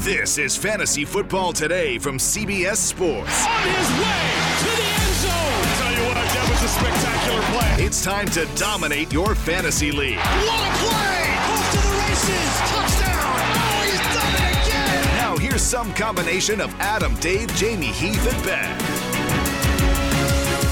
This is Fantasy Football Today from CBS Sports. On his way to the end zone. Tell you what, that was a spectacular play. It's time to dominate your fantasy league. What a play! Off to the races. Touchdown. Oh, he's done it again. Now here's some combination of Adam, Dave, Jamie, Heath, and Ben.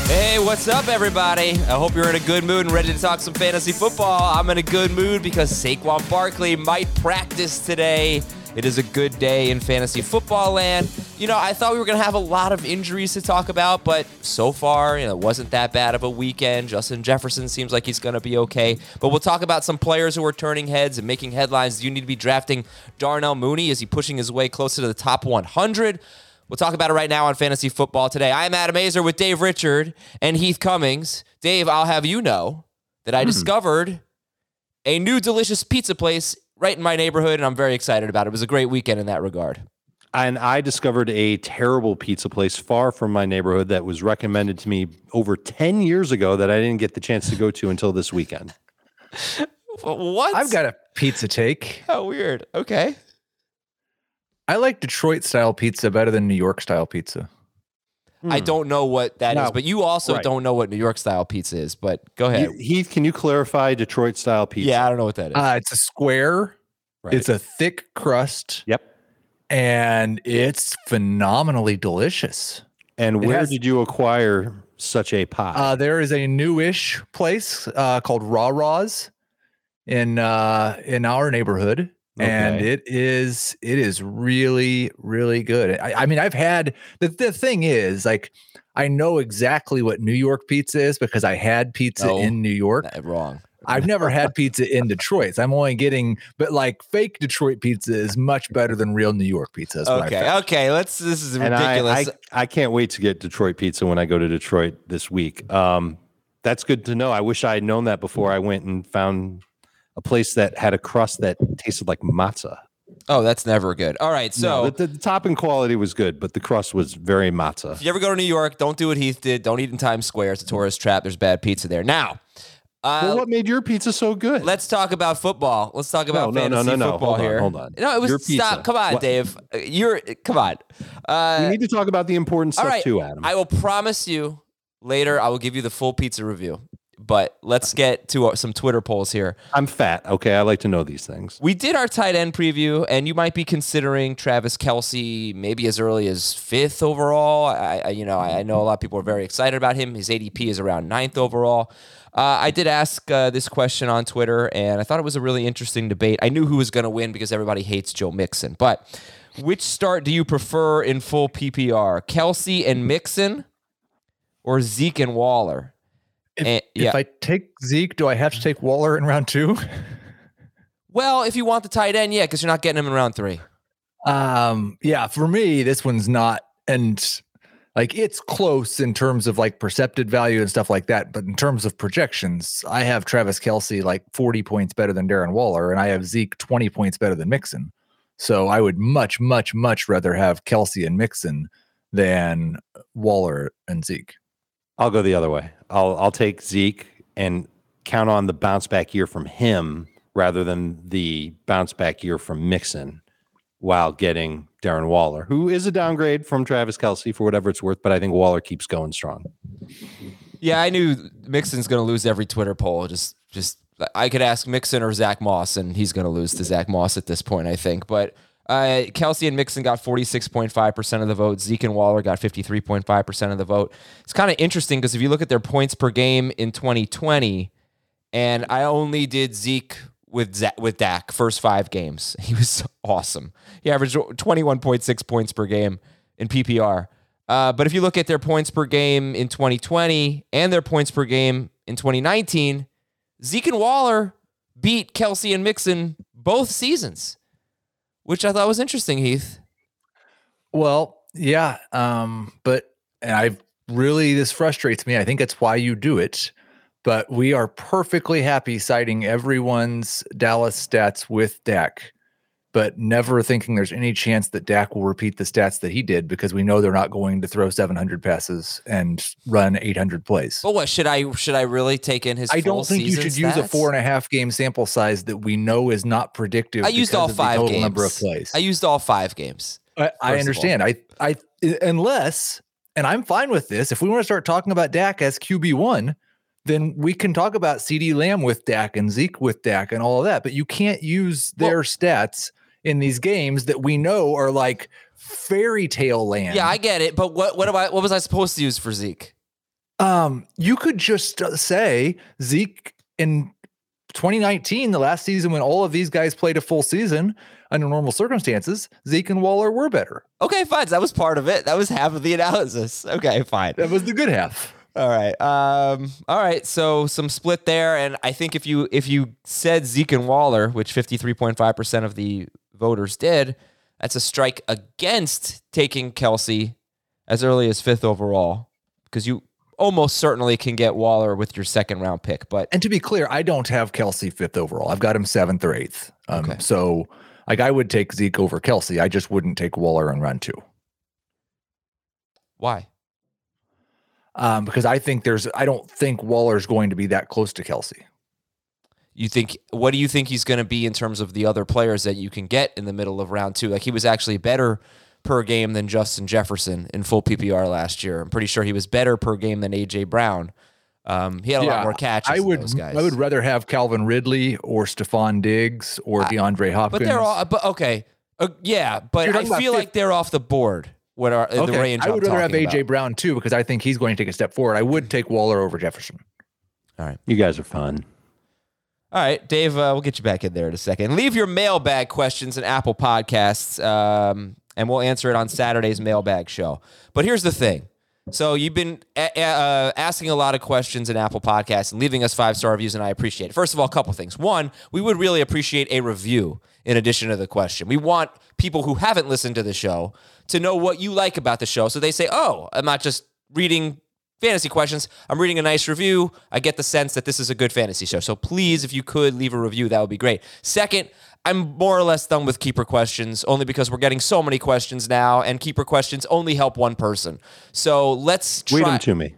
Hey, what's up, everybody? I hope you're in a good mood and ready to talk some fantasy football. I'm in a good mood because Saquon Barkley might practice today. It is a good day in fantasy football land. You know, I thought we were going to have a lot of injuries to talk about, but so far, you know, it wasn't that bad of a weekend. Justin Jefferson seems like he's going to be okay. But we'll talk about some players who are turning heads and making headlines. Do you need to be drafting Darnell Mooney? Is he pushing his way closer to the top 100? We'll talk about it right now on Fantasy Football today. I'm Adam Aizer with Dave Richard and Heath Cummings. Dave, I'll have you know that I hmm. discovered a new delicious pizza place right in my neighborhood, and I'm very excited about it. It was a great weekend in that regard. And I discovered a terrible pizza place far from my neighborhood that was recommended to me over 10 years ago that I didn't get the chance to go to until this weekend. What? I've got a pizza take. How weird. Okay. I like Detroit style pizza better than New York style pizza. I don't know what that is, No. but you also Right. don't know what New York style pizza is. But go ahead. Heath, can you clarify Detroit style pizza? yeah, I don't know what that is. Uh, it's a square. Right. It's a thick crust, Yep. and it's phenomenally delicious. And where has- did you acquire such a pie? Uh, there is a newish place uh, called Raw Raws in uh, in our neighborhood, and it is it is really really good. I, I mean, I've had the the thing is like I know exactly what New York pizza is because I had pizza No. in New York. Wrong. I've never had pizza in Detroit. So I'm only getting, but like fake Detroit pizza is much better than real New York pizza. is what I Okay. Okay. Let's. This is and I, ridiculous. I, I can't wait to get Detroit pizza when I go to Detroit this week. Um, that's good to know. I wish I had known that before I went and found a place that had a crust that tasted like matzah. oh, that's never good. All right. So. No, the, the topping quality was good, but the crust was very matzah. If you ever go to New York, don't do what Heath did. Don't eat in Times Square. It's a tourist trap. There's bad pizza there. Now, uh, well, what made your pizza so good? let's talk about football. Let's talk about no, no, fantasy no, no. football Hold on, here. hold on. No, it was Your pizza. stop. Come on, What- Dave. You're come on. Uh, we need to talk about the important stuff right. too, Adam. I will promise you later. I will give you the full pizza review. But let's get to uh, some Twitter polls here. I'm fat. Okay, I like to know these things. We did our tight end preview, and you might be considering Travis Kelce maybe as early as fifth overall. I, I you know, I, I know a lot of people are very excited about him. His ADP is around ninth overall. Uh, I did ask uh, this question on Twitter, and I thought it was a really interesting debate. I knew who was going to win because everybody hates Joe Mixon. But which start do you prefer in full PPR? Kelce and Mixon, or Zeke and Waller? If, Eh, yeah. if I take Zeke, do I have to take Waller in round two? Well, if you want the tight end, yeah, because you're not getting him in round three. Um, yeah, for me, this one's not, and like it's close in terms of like percepted value and stuff like that. But in terms of projections, I have Travis Kelce like 40 points better than Darren Waller, and I have Zeke 20 points better than Mixon. So I would much, much, much rather have Kelce and Mixon than Waller and Zeke. I'll go the other way. I'll I'll take Zeke and count on the bounce back year from him rather than the bounce back year from Mixon while getting Darren Waller, who is a downgrade from Travis Kelce for whatever it's worth, but I think Waller keeps going strong. Yeah, I knew Mixon's going to lose every Twitter poll. Just, just I could ask Mixon or Zach Moss, and he's going to lose to Zach Moss at this point, I think. But uh, Kelce and Mixon got 46.5% of the vote. Zeke and Waller got 53.5% of the vote. It's kind of interesting because if you look at their points per game in 2020, and I only did Zeke with Zach, with Dak first five games. He was awesome. He averaged 21.6 points per game in PPR. Uh, but if you look at their points per game in 2020 and their points per game in 2019, Zeke and Waller beat Kelce and Mixon both seasons, which I thought was interesting, Heath. Well, yeah. Um, but and I really this frustrates me. I think that's why you do it. But we are perfectly happy citing everyone's Dallas stats with Dak, but never thinking there's any chance that Dak will repeat the stats that he did because we know they're not going to throw 700 passes and run 800 plays. But what should I should I really take in his? I don't think you should use a four and a half game sample size that we know is not predictive. I used all of five total games. number of plays. I used all five games. I, I first of all. understand. I, I, unless, and I'm fine with this. If we want to start talking about Dak as QB one, then we can talk about CeeDee Lamb with Dak and Zeke with Dak and all of that. But you can't use their stats in these games that we know are like fairy tale land. Yeah, I get it. But what what am I? What was I supposed to use for Zeke? um, you could just uh, say Zeke in 2019, the last season when all of these guys played a full season under normal circumstances, Zeke and Waller were better. Okay, fine. That was part of it. That was half of the analysis. Okay, fine. That was the good half. All right. Um, all right. So some split there, and I think if you if you said Zeke and Waller, which fifty three point five percent of the voters did, that's a strike against taking Kelce as early as fifth overall because you almost certainly can get Waller with your second round pick. But And to be clear, I don't have Kelce fifth overall. I've got him seventh or eighth. Um, Okay. So, like, I would take Zeke over Kelce. I just wouldn't take Waller and run two why? um, because I think there's, I don't think Waller's going to be that close to Kelce. You think what do you think he's going to be in terms of the other players that you can get in the middle of round two? Like he was actually better per game than Justin Jefferson in full PPR last year. I'm pretty sure he was better per game than AJ Brown. Um, he had a lot more catches. I than would, those guys. I would rather have Calvin Ridley or Stefon Diggs or DeAndre Hopkins. but they're all. But okay, uh, yeah. But I feel like they're off the board. What are in the Okay, range? I would I'm rather have AJ about. Brown too because I think he's going to take a step forward. I would take Waller over Jefferson. All right. You guys are fun. All right, Dave, uh, we'll get you back in there in a second. Leave your mailbag questions in Apple Podcasts, um, and we'll answer it on Saturday's mailbag show. But here's the thing. So you've been a- a- uh, asking a lot of questions in Apple Podcasts and leaving us five star reviews, and I appreciate it. First of all, a couple things. One, we would really appreciate a review in addition to the question. We want people who haven't listened to the show to know what you like about the show, so they say, "Oh, I'm not just reading fantasy questions. I'm reading a nice review. I get the sense that this is a good fantasy show. So please, if you could leave a review, that would be great. Second, I'm more or less done with keeper questions only because we're getting so many questions now, and keeper questions only help one person. So let's try. Tweet them to me.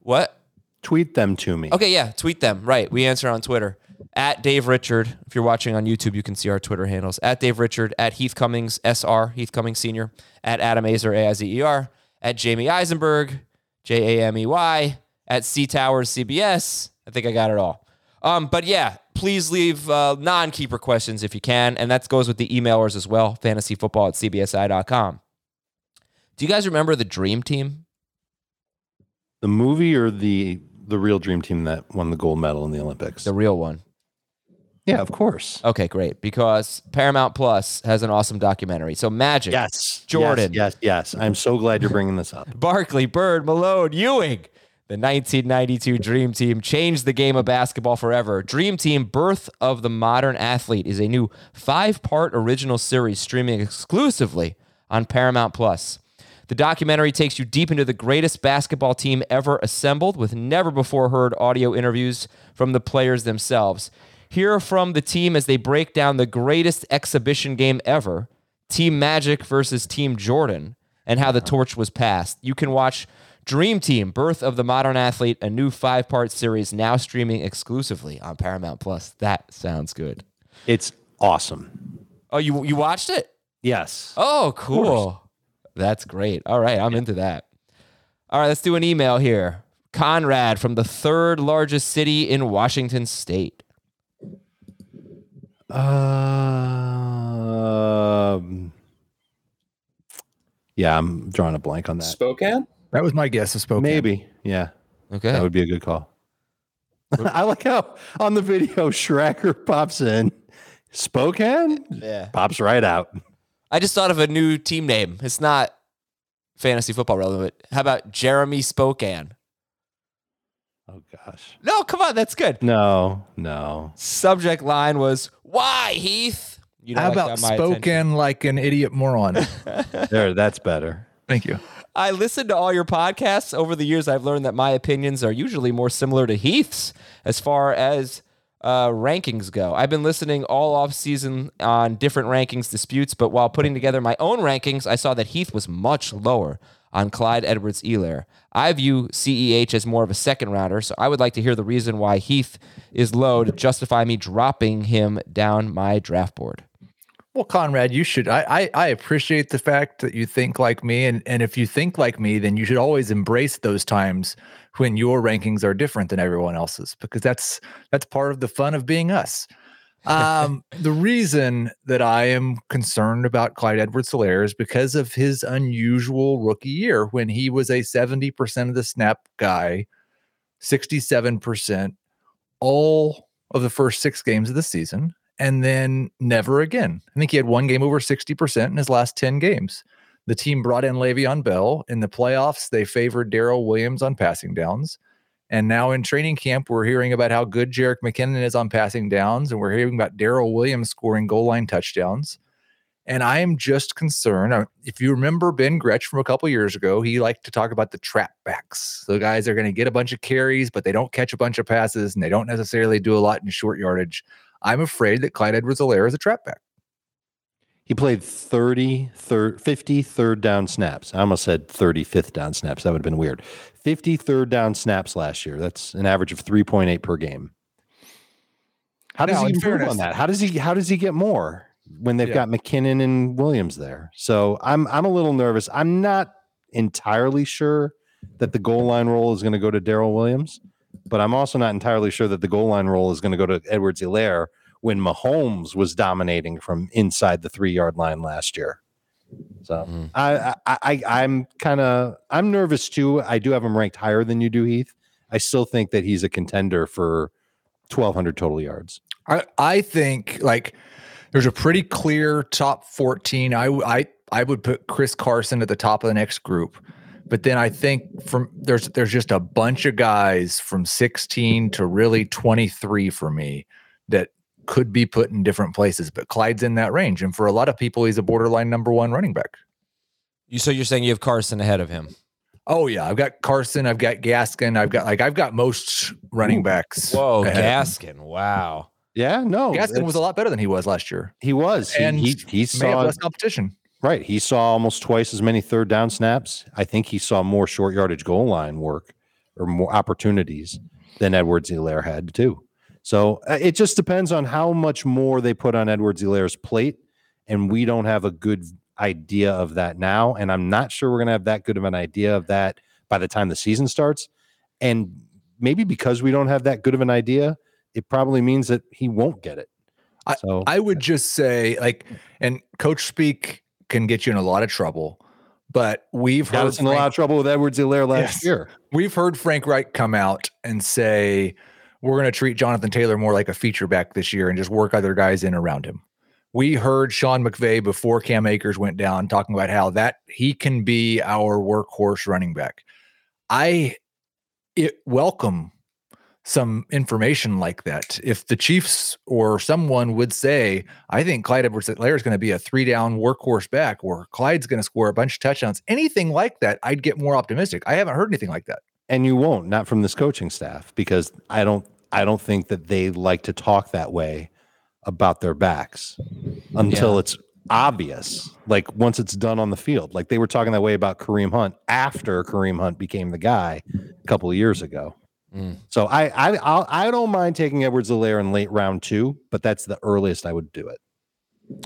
What? Tweet them to me. Okay, yeah, tweet them. Right. We answer on Twitter. At Dave Richard. If you're watching on YouTube, you can see our Twitter handles. At Dave Richard, at Heath Cummings, SR, Heath Cummings Sr., at Adam Aizer, A-I-Z-E-R, at Jamey Eisenberg, J-A-M-E-Y, at C Towers, CBS. I think I got it all. Um, but yeah, please leave uh, non-keeper questions if you can. And that goes with the emailers as well, fantasyfootball at cbsi.com. Do you guys remember the Dream Team? The movie or the the real dream team that won the gold medal in the Olympics? The real one. Yeah, of course. Okay, great. Because Paramount Plus has an awesome documentary. So Magic, Yes. Jordan. Yes, yes, yes. I'm so glad you're bringing this up. Barkley, Bird, Malone, Ewing. The 1992 Dream Team changed the game of basketball forever. Dream Team Birth of the Modern Athlete is a new five part original series streaming exclusively on Paramount Plus. The documentary takes you deep into the greatest basketball team ever assembled with never before heard audio interviews from the players themselves. Hear from the team as they break down the greatest exhibition game ever Team Magic versus Team Jordan and how the uh-huh. torch was passed. You can watch Dream Team Birth of the Modern Athlete, a new five part series now streaming exclusively on Paramount Plus. That sounds good. It's awesome. Oh, you, you watched it? Yes. Oh, cool. That's great. All right, I'm into that. All right, let's do an email here. Conrad from the third largest city in Washington state. Um, yeah, I'm drawing a blank on that. Spokane? That was my guess of Spokane. Maybe, yeah, Okay. that would be a good call. I like how on the video Schrager pops in, Spokane yeah. pops right out. I just thought of a new team name. It's not fantasy football relevant. How about Jeremy Spokane? Oh gosh, No, come on, that's good. no, no. Subject line was why Heath. You know, How about got my attention. spoken like an idiot moron? There, that's better. Thank you. I listened to all your podcasts. Over the years, I've learned that my opinions are usually more similar to Heath's as far as uh, rankings go. I've been listening all off season on different rankings disputes, but while putting together my own rankings, I saw that Heath was much lower on Clyde Edwards Helaire. I view CEH as more of a second rounder, so I would like to hear the reason why Heath is low to justify me dropping him down my draft board. Well, Conrad, you should. I, I I appreciate the fact that you think like me, and and if you think like me, then you should always embrace those times when your rankings are different than everyone else's, because that's that's part of the fun of being us. Um, the reason that I am concerned about Clyde Edwards Helaire is because of his unusual rookie year when he was a 70% of the snap guy, 67% all of the first six games of the season, and then never again. I think he had one game over 60% in his last 10 games. The team brought in Le'Veon Bell. In the playoffs, they favored Darrel Williams on passing downs. And now in training camp, we're hearing about how good Jerick McKinnon is on passing downs, and we're hearing about Darrel Williams scoring goal line touchdowns. And I am just concerned. uh, If you remember Ben Gretch from a couple years ago, he liked to talk about the trap backs. The guys are going to get a bunch of carries, but they don't catch a bunch of passes, and they don't necessarily do a lot in short yardage. I'm afraid that Clyde Edwards Helaire is a trap back. He played 30, third, 50 third down snaps. I almost said 35th down snaps. That would have been weird. 50 third down snaps last year. That's an average of 3.8 per game. How does Now, he improve fairness- on that? How does he how does he get more when they've Yeah. got McKinnon and Williams there? So I'm I'm a little nervous. I'm not entirely sure that the goal line role is going to go to Darrel Williams, but I'm also not entirely sure that the goal line role is going to go to Edwards Helaire when Mahomes was dominating from inside the three yard line last year. So mm-hmm. I, I, I I'm kind of I'm nervous too. I do have him ranked higher than you do, Heath. I still think that he's a contender for 1,200 total yards. I, I think like there's a pretty clear top 14. I I I would put Chris Carson at the top of the next group. But then I think from there's there's just a bunch of guys from 16 to really 23 for me that could be put in different places. But Clyde's in that range. And for a lot of people, he's a borderline number one running back. You so you're saying you have Carson ahead of him? Oh yeah. I've got Carson, I've got Gaskin, I've got like I've got most running backs. Whoa, ahead. Gaskin! Wow. Yeah, no, Gaskin was a lot better than he was last year. He was, And he, he May have saw less competition. right. He saw almost twice as many third down snaps. I think he saw more short yardage goal line work or more opportunities than Edwards Helaire had too. So uh, it just depends on how much more they put on Edwards Helaire's plate, and we don't have a good idea of that now. And I'm not sure we're going to have that good of an idea of that by the time the season starts. And maybe because we don't have that good of an idea, it probably means that he won't get it. I- so I would just say, like, and coach speak can get you in a lot of trouble, but we've got heard us in a lot of trouble with Edwards Helaire last Yes. year. we've heard Frank Reich come out and say we're going to treat Jonathan Taylor more like a feature back this year and just work other guys in around him. We heard Sean McVay before Cam Akers went down talking about how that he can be our workhorse running back. I it welcome some information like that. If the Chiefs or someone would say, I think Clyde Edwards Helaire is going to be a three down workhorse back, or Clyde's going to score a bunch of touchdowns, anything like that, I'd get more optimistic. I haven't heard anything like that. And you won't not from this coaching staff because i don't i don't think that they like to talk that way about their backs until Yeah. it's obvious like once it's done on the field like they were talking that way about kareem hunt after kareem hunt became the guy a couple of years ago Mm. so i i I'll, i don't mind taking edwards Helaire in late round two but that's the earliest i would do it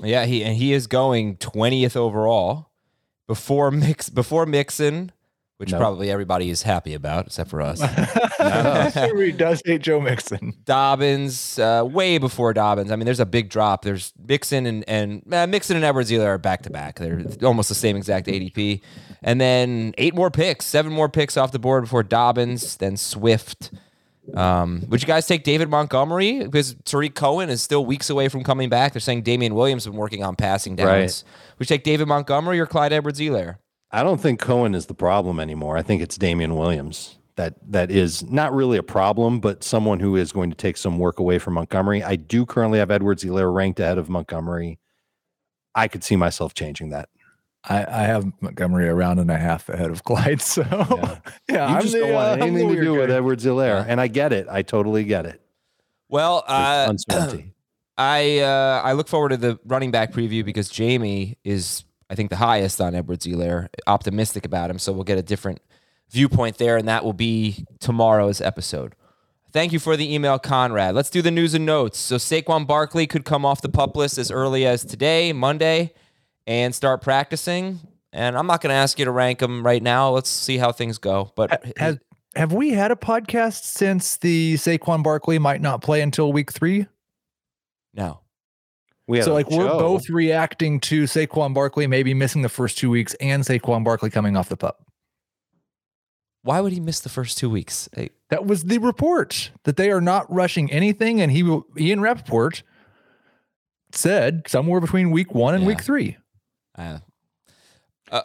Yeah, he and he is going twentieth overall before mix before Mixon which No. probably everybody is happy about, except for us. he does hate Joe Mixon. Dobbins, uh, way before Dobbins. I mean, there's a big drop. There's Mixon and and uh, Mixon and Edwards Helaire are back to back. They're almost the same exact ADP, and then eight more picks, seven more picks off the board before Dobbins, then Swift. Um, would you guys take David Montgomery because Tarik Cohen is still weeks away from coming back? They're saying Damien Williams has been working on passing downs. Right. Would you take David Montgomery or Clyde Edwards-Helaire? I don't think Cohen is the problem anymore. I think it's Damien Williams that that is not really a problem, but someone who is going to take some work away from Montgomery. I do currently have Edwards Helaire ranked ahead of Montgomery. I could see myself changing that. I, I have Montgomery a round and a half ahead of Clyde. So yeah, You I'm just the, don't uh, want I'm anything to weird do with. Edwards Helaire, and I get it. I totally get it. Well, uh, uncertainty. I uh, I look forward to the running back preview because Jamie is I think the highest on Edwards Helaire, optimistic about him. So we'll get a different viewpoint there, and that will be tomorrow's episode. Thank you for the email, Conrad. Let's do the news and notes. So Saquon Barkley could come off the pup list as early as today, Monday, and start practicing. And I'm not going to ask you to rank him right now. Let's see how things go. But Has, have we had a podcast since the Saquon Barkley might not play until week three? no. We had So like we're both reacting to Saquon Barkley maybe missing the first two weeks and Saquon Barkley coming off the pup. Why would he miss the first two weeks? Hey, That was the report that they are not rushing anything, and he will- Ian Rapoport said somewhere between week one and Yeah. week three. uh,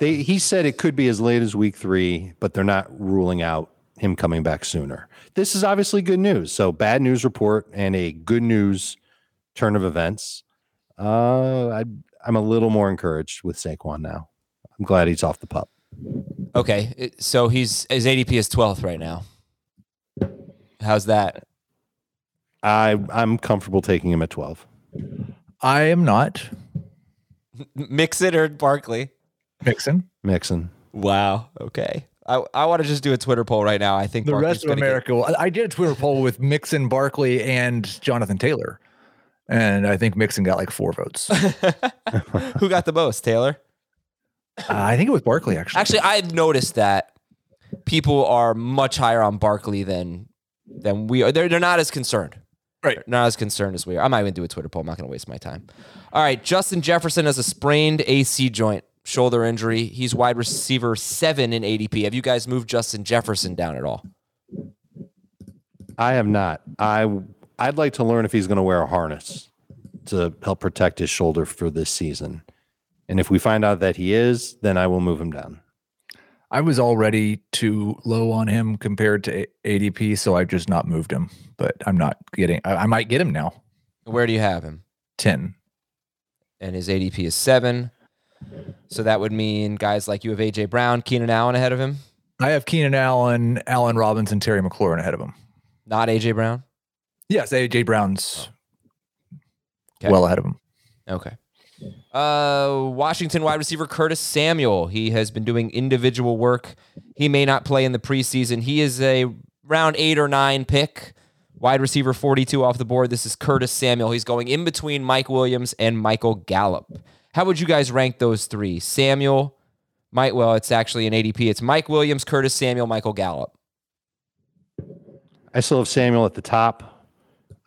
They, he said it could be as late as week three, but they're not ruling out him coming back sooner. This is obviously good news. So bad news report and a good news turn of events. Uh, I, I'm a little more encouraged with Saquon now. I'm glad he's off the pup. Okay, so he's his ADP is 12th right now. How's that? I I'm comfortable taking him at 12. I am not Mix it or Barkley? Mixon. Mixon. Wow. Okay. I, I want to just do a Twitter poll right now. I think The Barkley's rest of gonna get- America. will- I I did a Twitter poll with Mixon, Barkley, and Jonathan Taylor, and I think Mixon got like four votes. uh, Who got the most? Taylor. I think it was Barkley actually. Actually, I've noticed that people are much higher on Barkley than than we are. They're they're not as concerned. Right. They're not as concerned as we are. I might even do a Twitter poll. I'm not going to waste my time. All right. Justin Jefferson has a sprained AC joint shoulder injury. He's wide receiver seven in ADP. Have you guys moved Justin Jefferson down at all? I have not. I I'd like to learn if he's going to wear a harness to help protect his shoulder for this season. And if we find out that he is, then I will move him down. I was already too low on him compared to ADP, so I've just not moved him. But I'm not getting. I, I might get him now. Where do you have him? Ten. and his ADP is seven. So that would mean guys like you have AJ Brown, Keenan Allen ahead of him, I have Keenan Allen, Allen Robinson, and Terry McLaurin ahead of him. not AJ Brown. Yes, AJ Brown's Okay. well ahead of him. Okay. Uh, Washington wide receiver Curtis Samuel. He has been doing individual work. He may not play in the preseason. He is a round eight or nine pick. Wide receiver 42 off the board. This is Curtis Samuel. He's going in between Mike Williams and Michael Gallup. How would you guys rank those three? Samuel, Mike. Well, it's actually an ADP. It's Mike Williams, Curtis Samuel, Michael Gallup. I still have Samuel at the top.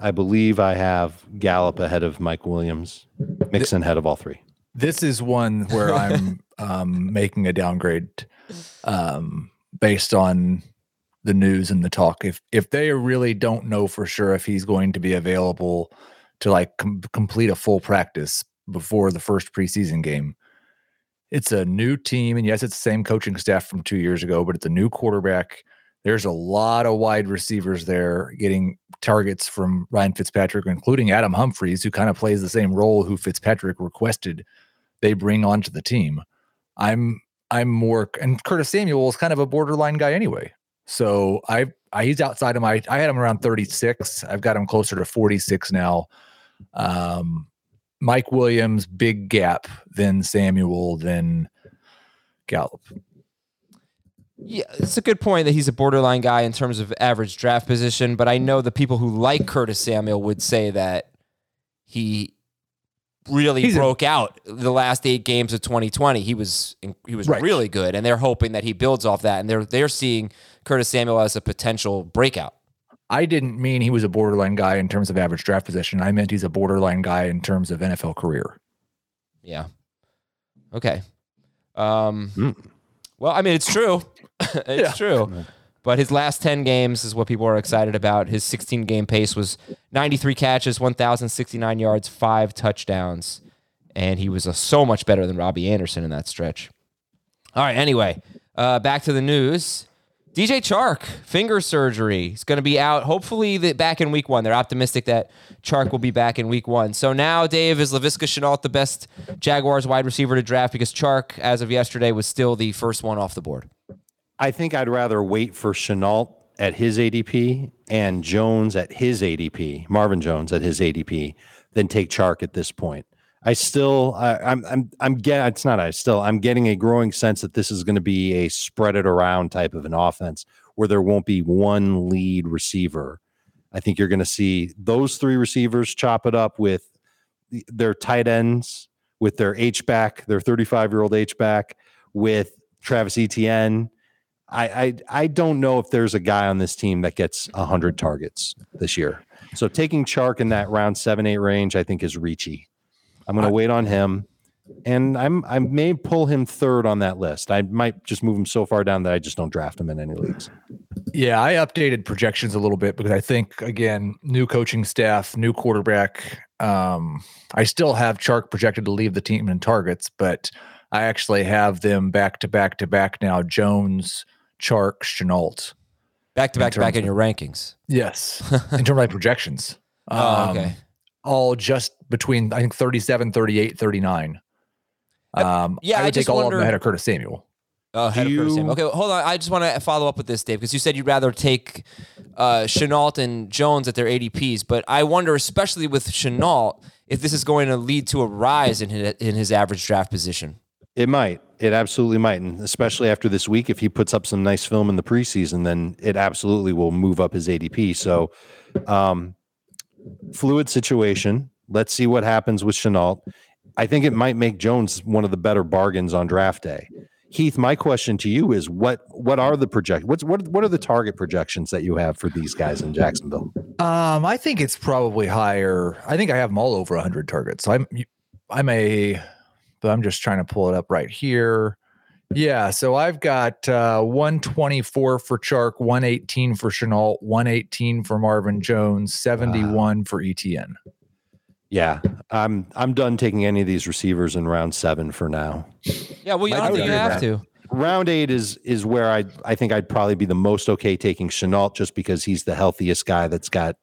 I believe I have Gallup ahead of Mike Williams, Mixon ahead of all three. This is one where I'm um, making a downgrade um, based on the news and the talk. If if they really don't know for sure if he's going to be available to like com- complete a full practice before the first preseason game, it's a new team, and yes, it's the same coaching staff from two years ago, but it's a new quarterback. There's a lot of wide receivers there getting targets from Ryan Fitzpatrick, including Adam Humphries, who kind of plays the same role who Fitzpatrick requested they bring onto the team. I'm I'm more and Curtis Samuel is kind of a borderline guy anyway. So I, I he's outside of my I had him around 36. I've got him closer to 46 now. Um Mike Williams, big gap, then Samuel, then Gallup. Yeah, it's a good point that he's a borderline guy in terms of average draft position, but I know the people who like Curtis Samuel would say that he really He's a- broke out the last eight games of 2020. He was he was Right. really good, and they're hoping that he builds off that, and they're they're seeing Curtis Samuel as a potential breakout. I didn't mean he was a borderline guy in terms of average draft position. I meant he's a borderline guy in terms of NFL career. Yeah. Okay. Um, Hmm. Well, I mean, it's true. it's Yeah. true. But his last 10 games is what people are excited about. His 16 game pace was 93 catches, 1,069 yards, five touchdowns. And he was uh so much better than Robbie Anderson in that stretch. All right. Anyway, uh, back to the news. DJ Chark, finger surgery. He's going to be out hopefully the, back in week one. They're optimistic that Chark will be back in week one. So now, Dave, is Laviska Shenault the best Jaguars wide receiver to draft because Chark, as of yesterday, was still the first one off the board? I think I'd rather wait for Shenault at his ADP and Jones at his ADP, Marvin Jones at his ADP, than take Chark at this point. I still, I, I'm, I'm, I'm getting. It's not. I still, I'm getting a growing sense that this is going to be a spread it around type of an offense where there won't be one lead receiver. I think you're going to see those three receivers chop it up with their tight ends, with their H back, their 35 year old H back, with Travis Etienne. I, I I don't know if there's a guy on this team that gets hundred targets this year. So taking Chark in that round seven eight range, I think is reachy. I'm going to wait on him, and I'm I may pull him third on that list. I might just move him so far down that I just don't draft him in any leagues. Yeah, I updated projections a little bit because I think again, new coaching staff, new quarterback. Um, I still have Chark projected to leave the team in targets, but I actually have them back to back to back now. Jones, Chark, Shenault. Back to back to back in your rankings. Yes, in terms of my projections. Oh, Um, okay. All just between I think 37, 38, 39. Um, yeah, I I would just take all of them ahead of Curtis Samuel. Oh, head of Curtis Samuel. Okay, well, hold on. I just want to follow up with this, Dave, because you said you'd rather take uh, Shenault and Jones at their ADPs, but I wonder, especially with Shenault, if this is going to lead to a rise in his, in his average draft position. It might. It absolutely might, and especially after this week, if he puts up some nice film in the preseason, then it absolutely will move up his ADP. So, um, fluid situation. Let's see what happens with Shenault. I think it might make Jones one of the better bargains on draft day. Heath, my question to you is what what are the project what's what what are the target projections that you have for these guys in Jacksonville? Um, I think it's probably higher. I think I have them all over 100 targets. So I'm I'm a but I'm just trying to pull it up right here. Yeah, so I've got uh 124 for Chark, 118 for Shenault, 118 for Marvin Jones, 71 for E Etienne. Yeah, I'm I'm done taking any of these receivers in round seven for now. Yeah, well, you I don't think you have with to. round eight is is where I I think I'd probably be the most okay taking Shenault just because he's the healthiest guy that's got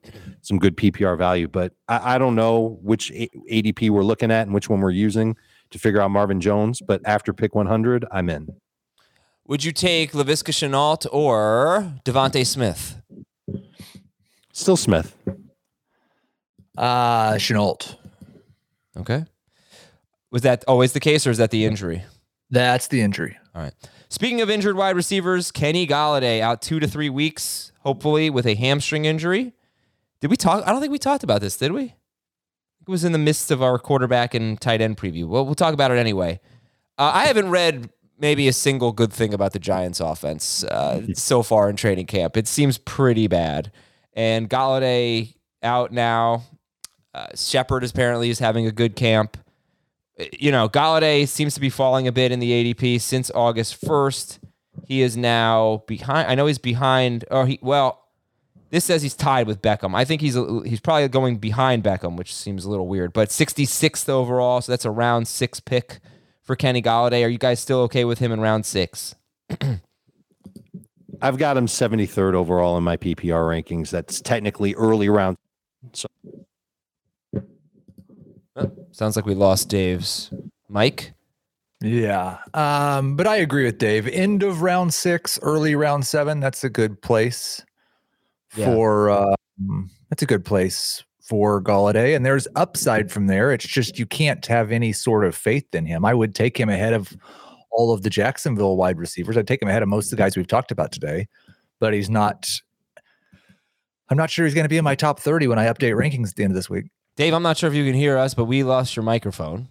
some good PPR value. But I, I don't know which ADP we're looking at and which one we're using to figure out Marvin Jones. But after pick 100, I'm in. Would you take Laviska Shenault or DeVonta Smith? Still Smith. Uh Shenault. Okay. Was that always the case, or is that the injury? That's the injury. All right. Speaking of injured wide receivers, Kenny Golladay out two to three weeks, hopefully with a hamstring injury. Did we talk? I don't think we talked about this, did we? It was in the midst of our quarterback and tight end preview. Well, we'll talk about it anyway. Uh, I haven't read maybe a single good thing about the Giants' offense uh, so far in training camp. It seems pretty bad. And Golladay out now. Uh, Shepard apparently is having a good camp you know, Golladay seems to be falling a bit in the ADP since August 1st. He is now behind. I know he's behind, or he, well, this says he's tied with Beckham. I think he's he's probably going behind Beckham, which seems a little weird, but 66th overall. So that's a round six pick for Kenny Golladay. Are you guys still okay with him in round six? I've got him 73rd overall in my PPR rankings. That's technically early round. So Sounds like we lost Dave's Mike. Yeah. Um, but I agree with Dave. End of round six, early round seven, that's a good place Yeah. for um, that's a good place for Golladay. And there's upside from there. It's just you can't have any sort of faith in him. I would take him ahead of all of the Jacksonville wide receivers. I'd take him ahead of most of the guys we've talked about today, but he's not. I'm not sure he's going to be in my top 30 when I update rankings at the end of this week. Dave, I'm not sure if you can hear us, but we lost your microphone.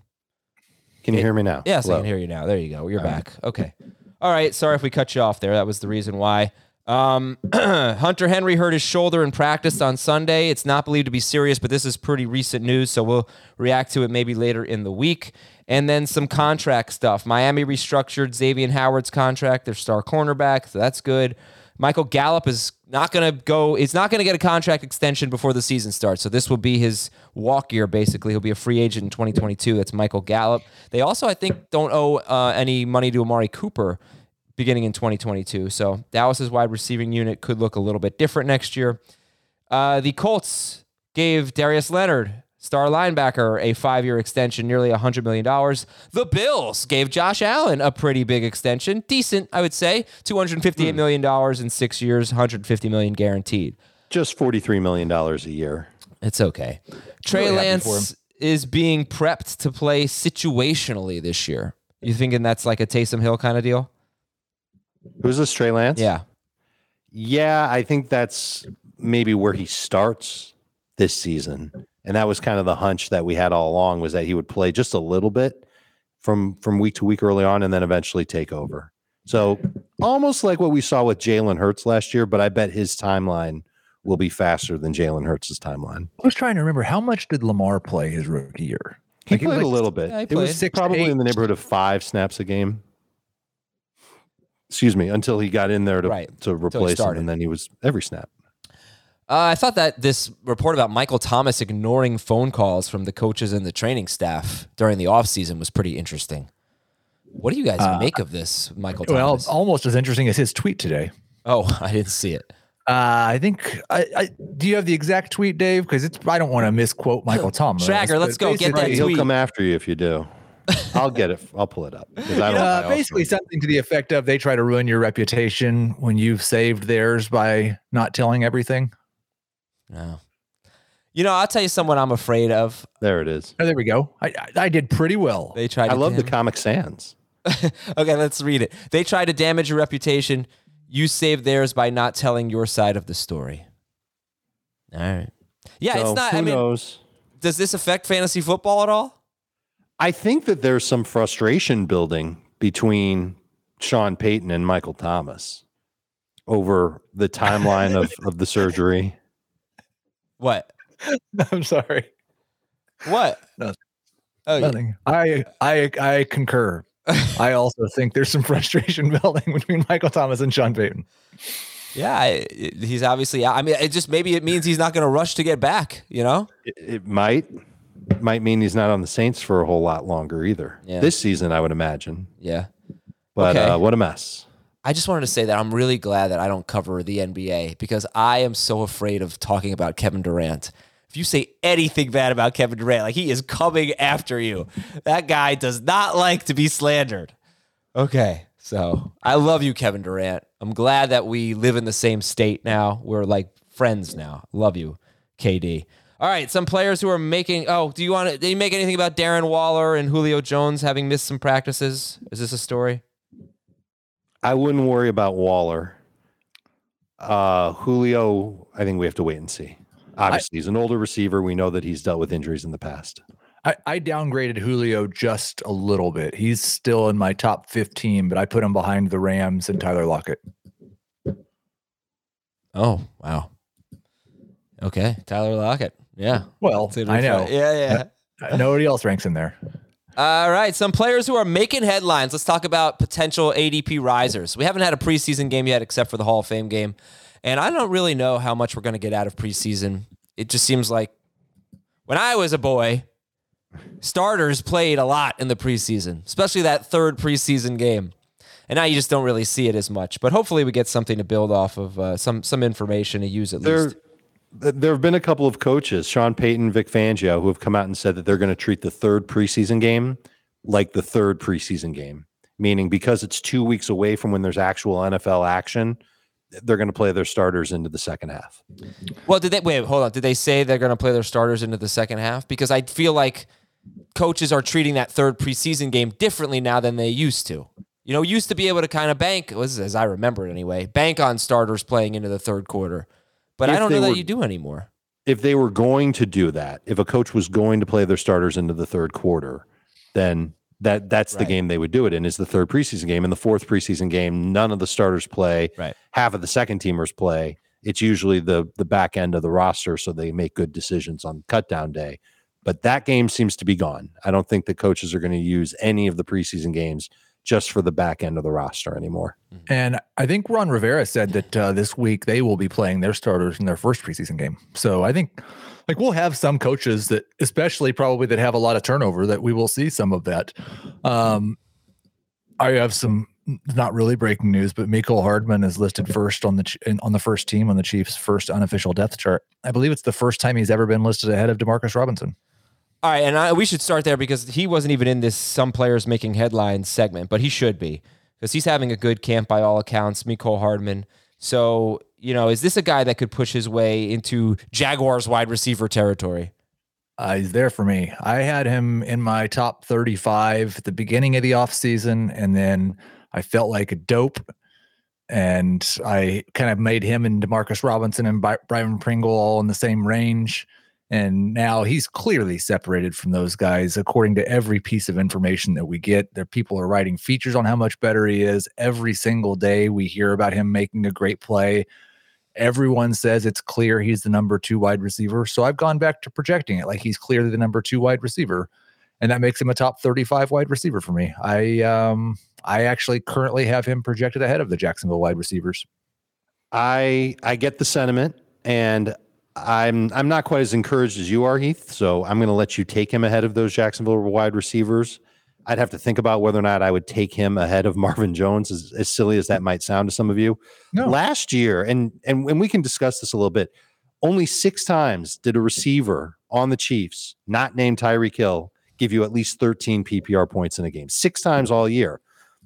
Can you hear me now? Yes, I can hear you now. There you go. You're back. Okay. All right. Sorry if we cut you off there. That was the reason why. Um, Hunter Henry hurt his shoulder in practice on Sunday. It's not believed to be serious, but this is pretty recent news, so we'll react to it maybe later in the week. And then some contract stuff. Miami restructured Xavier Howard's contract, their star cornerback, so that's good. Michael Gallup is not going to go. Is not going to get a contract extension before the season starts. So this will be his walk year. Basically, he'll be a free agent in 2022. That's Michael Gallup. They also, I think, don't owe uh, any money to Amari Cooper beginning in 2022. So Dallas's wide receiving unit could look a little bit different next year. Uh, the Colts gave Darius Leonard, star linebacker, a five year extension, nearly $100 million. The Bills gave Josh Allen a pretty big extension, decent, I would say, $258 million in six years, 150 million guaranteed. Just $43 million a year. It's okay. Trey Really Lance is being prepped to play situationally this year. You thinking that's like a Taysom Hill kind of deal? Who's this, Trey Lance? Yeah. Yeah, I think that's maybe where he starts this season. And that was kind of the hunch that we had all along was that he would play just a little bit from from week to week early on and then eventually take over. So almost like what we saw with Jalen Hurts last year, but I bet his timeline will be faster than Jalen Hurts' timeline. I was trying to remember how much did Lamar play his rookie year? He Like, it was played a little bit. Yeah, it was. Six to probably in the neighborhood of five snaps a game. Excuse me, until he got in there to, Right, to replace him, and then he was every snap. Uh, I thought that this report about Michael Thomas ignoring phone calls from the coaches and the training staff during the offseason was pretty interesting. What do you guys make of this, Michael Well, Thomas? almost as interesting as his tweet today. oh, I didn't see it. Uh, I think. I, I do you have the exact tweet, Dave? Because it's. I don't want to misquote Michael Thomas. Schrager, but let's go get that basically- He'll come after you if you do. I'll get it. I'll pull it up. I don't, Uh, also- basically, something to the effect of they try to ruin your reputation when you've saved theirs by not telling everything. No. You know, I'll tell you someone I'm afraid of. there it is. Oh, there we go. I I, I did pretty well. They tried. I to love the Comic Sans. okay, let's read it. They tried to damage your reputation. You saved theirs by not telling your side of the story. All right. Yeah, So, it's not. Who I mean, knows? does this affect fantasy football at all? I think that there's some frustration building between Sean Payton and Michael Thomas over the timeline of, of the surgery. What? I'm sorry. What? Nothing. Oh, Nothing. I I I concur. I also think there's some frustration building between Michael Thomas and Sean Payton. yeah. I- He's obviously. I mean, it just maybe it means he's not going to rush to get back. You know? It, it might might mean he's not on the Saints for a whole lot longer either. Yeah. This season, I would imagine. Yeah. But Okay. uh, what a mess. I just wanted to say that I'm really glad that I don't cover the NBA because I am so afraid of talking about Kevin Durant. If you say anything bad about Kevin Durant, like he is coming after you. That guy does not like to be slandered. Okay. So I love you, Kevin Durant. I'm glad that we live in the same state now. We're like friends now. Love you, KD. All right, some players who are making. Oh, do you want to? Did you make anything about Darren Waller and Julio Jones having missed some practices? Is this a story? I wouldn't worry about Waller. Uh, Julio, I think we have to wait and see. Obviously, he's an older receiver. We know that he's dealt with injuries in the past. I, I downgraded Julio just a little bit. He's still in my top 15, but I put him behind the Rams and Tyler Lockett. Oh, wow. Okay. Tyler Lockett. Yeah. Well, That's a I good know. fight. Yeah, yeah. Nobody else ranks in there. All right. Some players who are making headlines. Let's talk about potential ADP risers. We haven't had a preseason game yet, except for the Hall of Fame game. And I don't really know how much we're going to get out of preseason. It just seems like when I was a boy, starters played a lot in the preseason, especially that third preseason game. And now you just don't really see it as much. But hopefully, we get something to build off of, uh, some some information to use at There, least. Th- there have been a couple of coaches, Sean Payton, Vic Fangio, who have come out and said that they're going to treat the third preseason game like the third preseason game, meaning because it's two weeks away from when there's actual NFL action, they're going to play their starters into the second half. Well, did they wait? Hold on. Did they say they're going to play their starters into the second half? Because I feel like coaches are treating that third preseason game differently now than they used to. You know, used to be able to kind of bank, as I remember it anyway, bank on starters playing into the third quarter. But I don't know that you do anymore. if they were going to do that, if a coach was going to play their starters into the third quarter, then that that's the game they would do it in is the third preseason game. In the fourth preseason game, none of the starters play. Right. Half of the second teamers play. It's usually the the back end of the roster, so they make good decisions on cut down day. But that game seems to be gone. I don't think the coaches are going to use any of the preseason games just for the back end of the roster anymore. And I think Ron Rivera said that uh, this week they will be playing their starters in their first preseason game. So I think like we'll have some coaches that, especially probably that have a lot of turnover, that we will see some of that. Um, I have some not really breaking news, but Mecole Hardman is listed first on the Ch- on the first team on the Chiefs' first unofficial depth chart. I believe it's the first time he's ever been listed ahead of Demarcus Robinson. All right, and I, we should start there because he wasn't even in this "some players making headlines" segment, but he should be because he's having a good camp by all accounts. Mecole Hardman. So you know, is this a guy that could push his way into Jaguars wide receiver territory? Uh, he's there for me. I had him in my top 35 at the beginning of the offseason, and then I felt like a dope. And I kind of made him and Demarcus Robinson and Byron Pringle all in the same range. And now he's clearly separated from those guys, according to every piece of information that we get. There, people are writing features on how much better he is every single day. We hear about him making a great play. Everyone says it's clear he's the number two wide receiver. So I've gone back to projecting it like he's clearly the number two wide receiver. And that makes him a top 35 wide receiver for me. I um I actually currently have him projected ahead of the Jacksonville wide receivers. I I get the sentiment, and I'm I'm not quite as encouraged as you are, Heath. So I'm going to let you take him ahead of those Jacksonville wide receivers. I'd have to think about whether or not I would take him ahead of Marvin Jones, as, as silly as that might sound to some of you. No. Last year, and and and we can discuss this a little bit. Only six times did a receiver on the Chiefs, not named Tyreek Hill, give you at least 13 PPR points in a game. Six times all year.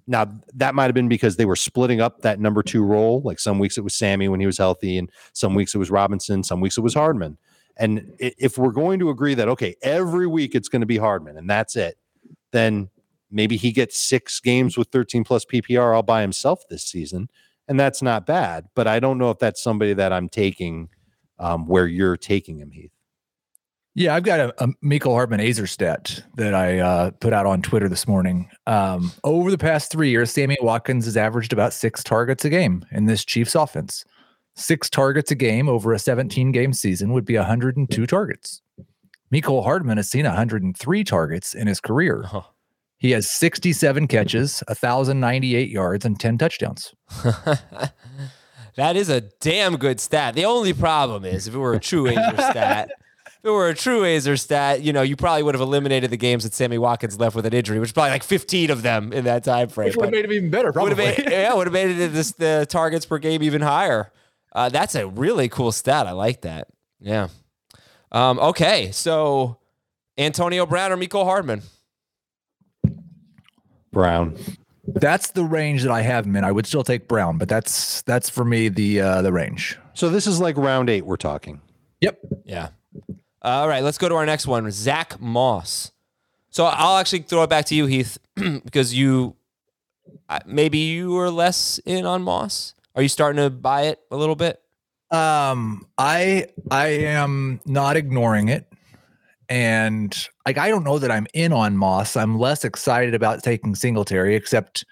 Now that might have been because they were splitting up that number two role. Like some weeks it was Sammy when he was healthy, and some weeks it was Robinson, some weeks it was Hardman. And if we're going to agree that okay, every week it's going to be Hardman, and that's it, then maybe he gets six games with 13 plus PPR all by himself this season, and that's not bad. But I don't know if that's somebody that I'm taking um, where you're taking him, Heath. Yeah, I've got a, a Mecole Hardman Aizer stat that I uh, put out on Twitter this morning. Um, over the past three years, Sammy Watkins has averaged about six targets a game in this Chiefs offense. Six targets a game over a 17 game season would be 102 targets. Michael Hardman has seen 103 targets in his career. Huh. He has 67 catches, 1,098 yards, and 10 touchdowns. that is a damn good stat. The only problem is if it were a true Aizer stat, if it were a true Aizer stat, you know, you probably would have eliminated the games that Sammy Watkins left with an injury, which is probably like 15 of them in that time frame. Which would have made him even better, would probably. have made yeah would have made it this, the targets per game even higher. Uh, that's a really cool stat. I like that. Yeah. Um, okay, so Antonio Brown or Mecole Hardman? Brown. That's the range that I have him in. I would still take Brown, but that's that's for me the uh, the range. So this is like round eight. We're talking. Yep. Yeah. All right, let's go to our next one. Zach Moss. So I'll actually throw it back to you, Heath, because you maybe you were less in on Moss. Are you starting to buy it a little bit? Um, I I am not ignoring it, and like I don't know that I'm in on Moss. I'm less excited about taking Singletary, except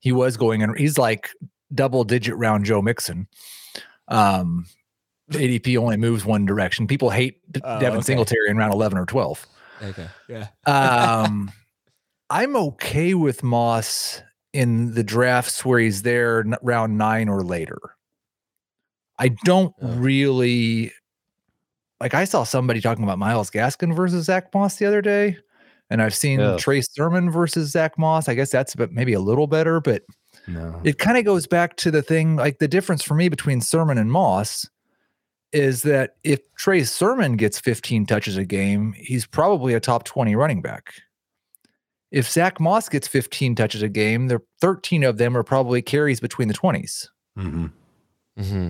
he was going and He's like double digit round Joe Mixon. Um, ADP only moves one direction. People hate Oh, Devin okay. Singletary in round eleven or twelve. Okay. Yeah. Um, I'm okay with Moss in the drafts where he's there n- round nine or later. I don't Oh. really like. I saw somebody talking about Myles Gaskin versus Zach Moss the other day, and I've seen Ugh. Trey Sermon versus Zach Moss. I guess that's maybe a little better, but No. it kind of goes back to the thing like the difference for me between Sermon and Moss is that if Trey Sermon gets 15 touches a game, he's probably a top 20 running back. If Zach Moss gets 15 touches a game, the 13 of them are probably carries between the 20s. hmm hmm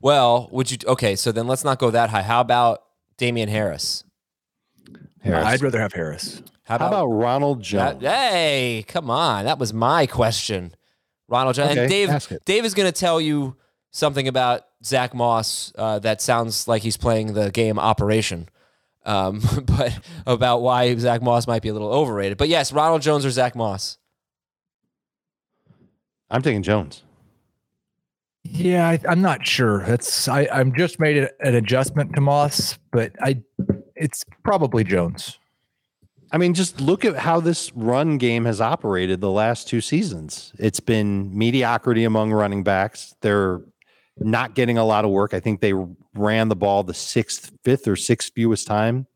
Well, would you? Okay, so then let's not go that high. How about Damien Harris? Harris. I'd rather have Harris. How about Ronald Jones? That- hey, come on. That was my question. Ronald Jones. Okay, and Dave. Dave is going to tell you something about Zach Moss uh, that sounds like he's playing the game Operation. Um, but about why Zach Moss might be a little overrated. But yes, Ronald Jones or Zach Moss. I'm taking Jones. Yeah, I, I'm not sure. That's I. I'm just made a- an adjustment to Moss, but I. It's probably Jones. I mean, just look at how this run game has operated the last two seasons. It's been mediocrity among running backs. They're not getting a lot of work. I think they ran the ball the sixth, fifth, or sixth fewest time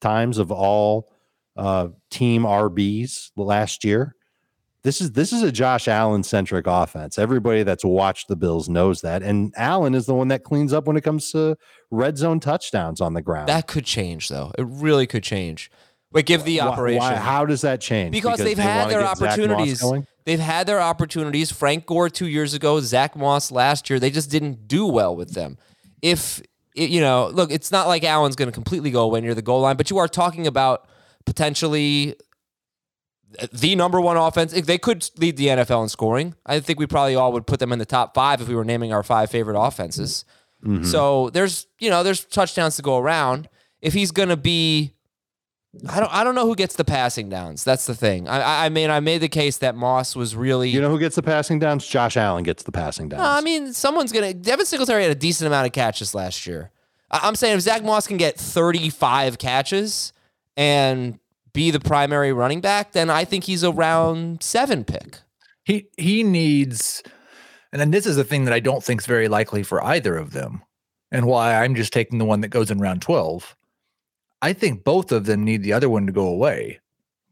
times of all uh, team RBs last year. This is this is a Josh Allen centric offense. Everybody that's watched the Bills knows that, and Allen is the one that cleans up when it comes to red zone touchdowns on the ground. That could change, though. It really could change. But give the operation. why- how does that change? because, they've they had their get Zach Moss opportunities. They've had their opportunities. Frank Gore two years ago, Zach Moss last year. They just didn't do well with them. If it- you know, look, it's not like Allen's going to completely go away near the goal line, but you are talking about potentially the number one offense. They could lead the NFL in scoring. I think we probably all would put them in the top five if we were naming our five favorite offenses. Mm-hmm. So there's you know there's touchdowns to go around. If he's going to be I don't. I don't know who gets the passing downs. That's the thing. I, I- I mean, I made the case that Moss was really. You know who gets the passing downs? Josh Allen gets the passing downs. No, I mean, someone's gonna. Devin Singletary had a decent amount of catches last year. I, I'm saying if Zach Moss can get 35 catches and be the primary running back, then I think he's a round seven pick. He he needs, and then this is a thing that I don't think is very likely for either of them, and why I'm just taking the one that goes in round twelve. I think both of them need the other one to go away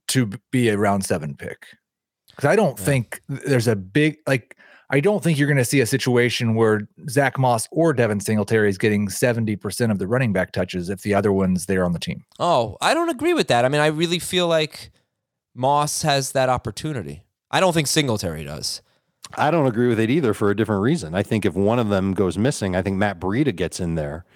to be a round seven pick, because I don't think there's a big like. I don't think you're going to see a situation where Zach Moss or Devin Singletary is getting 70% of the running back touches if the other one's there on the team. Oh, I don't agree with that. I mean, I really feel like Moss has that opportunity. I don't think Singletary does. I don't agree with it either for a different reason. I think if one of them goes missing, I think Matt Breida gets in there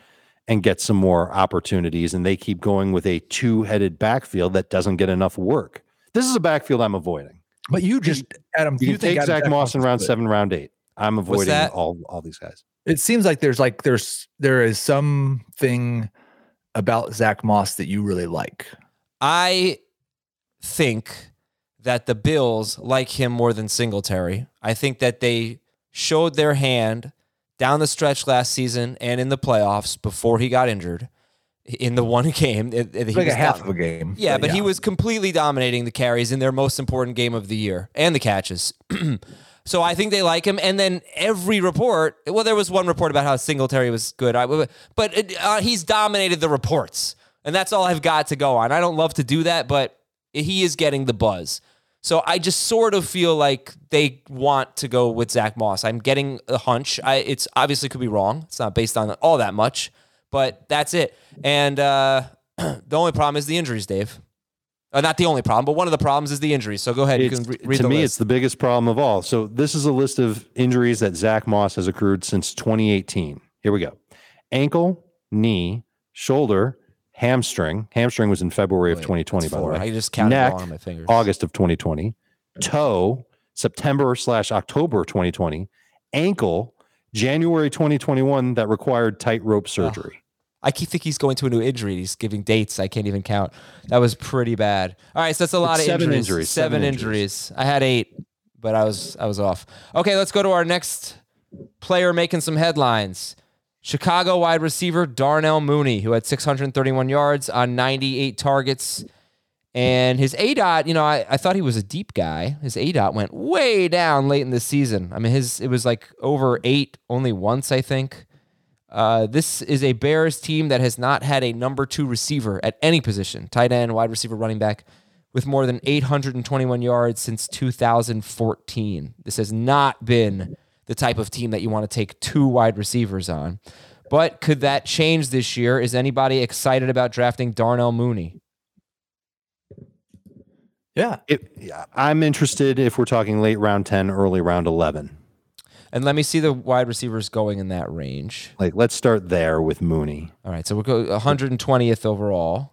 and get some more opportunities, and they keep going with a two-headed backfield that doesn't get enough work. This is a backfield I'm avoiding. But you just, Adam, You, you take think Zach Moss in round seven, round eight. I'm avoiding that? all all these guys. it seems like there's like there's there is something about Zach Moss that you really like. I think that the Bills like him more than Singletary. I think that they showed their hand down the stretch last season and in the playoffs before he got injured in the one game. it- it- he like a half of a game. Yeah, but he was completely dominating the carries in their most important game of the year and the catches. so I think they like him. And then every report, well, there was one report about how Singletary was good, I, but it, uh, he's dominated the reports. And that's all I've got to go on. I don't love to do that, but he is getting the buzz. So I just sort of feel like they want to go with Zach Moss. I'm getting a hunch. I, it's obviously could be wrong. It's not based on all that much, but that's it. And uh, the only problem is the injuries, Dave. Uh, not the only problem, but one of the problems is the injuries. So go ahead. You can re- read to me, list. it's the biggest problem of all. So this is a list of injuries that Zach Moss has accrued since 2018. Here we go: ankle, knee, shoulder, hamstring. Hamstring was in February of Wait, 2020. By the way, I just counted Neck, on my fingers. August of 2020. Toe, September slash October 2020. Ankle, January 2021. That required tightrope surgery. I keep think he's going to a new injury. He's giving dates. I can't even count. That was pretty bad. All right, so that's a lot It's of seven injuries. injuries, Seven, seven injuries. I had eight, but I was I was off. Okay, let's go to our next player making some headlines. Chicago wide receiver Darnell Mooney, who had 631 yards on 98 targets. And his aDOT, you know, I, I thought he was a deep guy. His aDOT went way down late in the season. I mean, his it was like over eight only once, I think. Uh, this is a Bears team that has not had a number two receiver at any position, tight end, wide receiver, running back, with more than 821 yards since 2014. This has not been the type of team that you want to take two wide receivers on. But could that change this year? Is anybody excited about drafting Darnell Mooney? Yeah. It, yeah, I'm interested if we're talking late round 10, early round 11. And let me see the wide receivers going in that range. Like, let's start there with Mooney. All right, so we'll go 120th overall.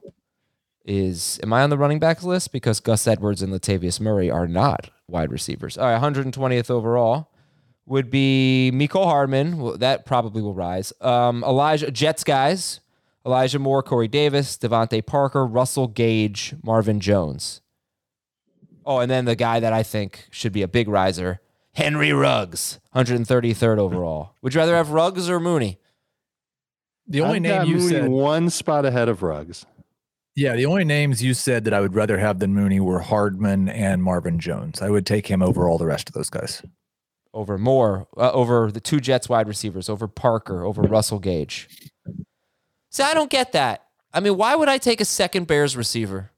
Is am I on the running backs list because Gus Edwards and Latavius Murray are not wide receivers? All right, 120th overall. Would be Mecole Hardman. Well, that probably will rise. Um, Elijah Jets guys: Elijah Moore, Corey Davis, DeVante Parker, Russell Gage, Marvin Jones. Oh, and then the guy that I think should be a big riser, Henry Ruggs, 133rd overall. Would you rather have Ruggs or Mooney? The only I've name got you Mooney said, one spot ahead of Ruggs. yeah, the only names you said that I would rather have than Mooney were Hardman and Marvin Jones. I would take him over all the rest of those guys. Over Moore, uh, over the two Jets wide receivers, over Parker, over Russell Gage. See, I don't get that. I mean, why would I take a second Bears receiver?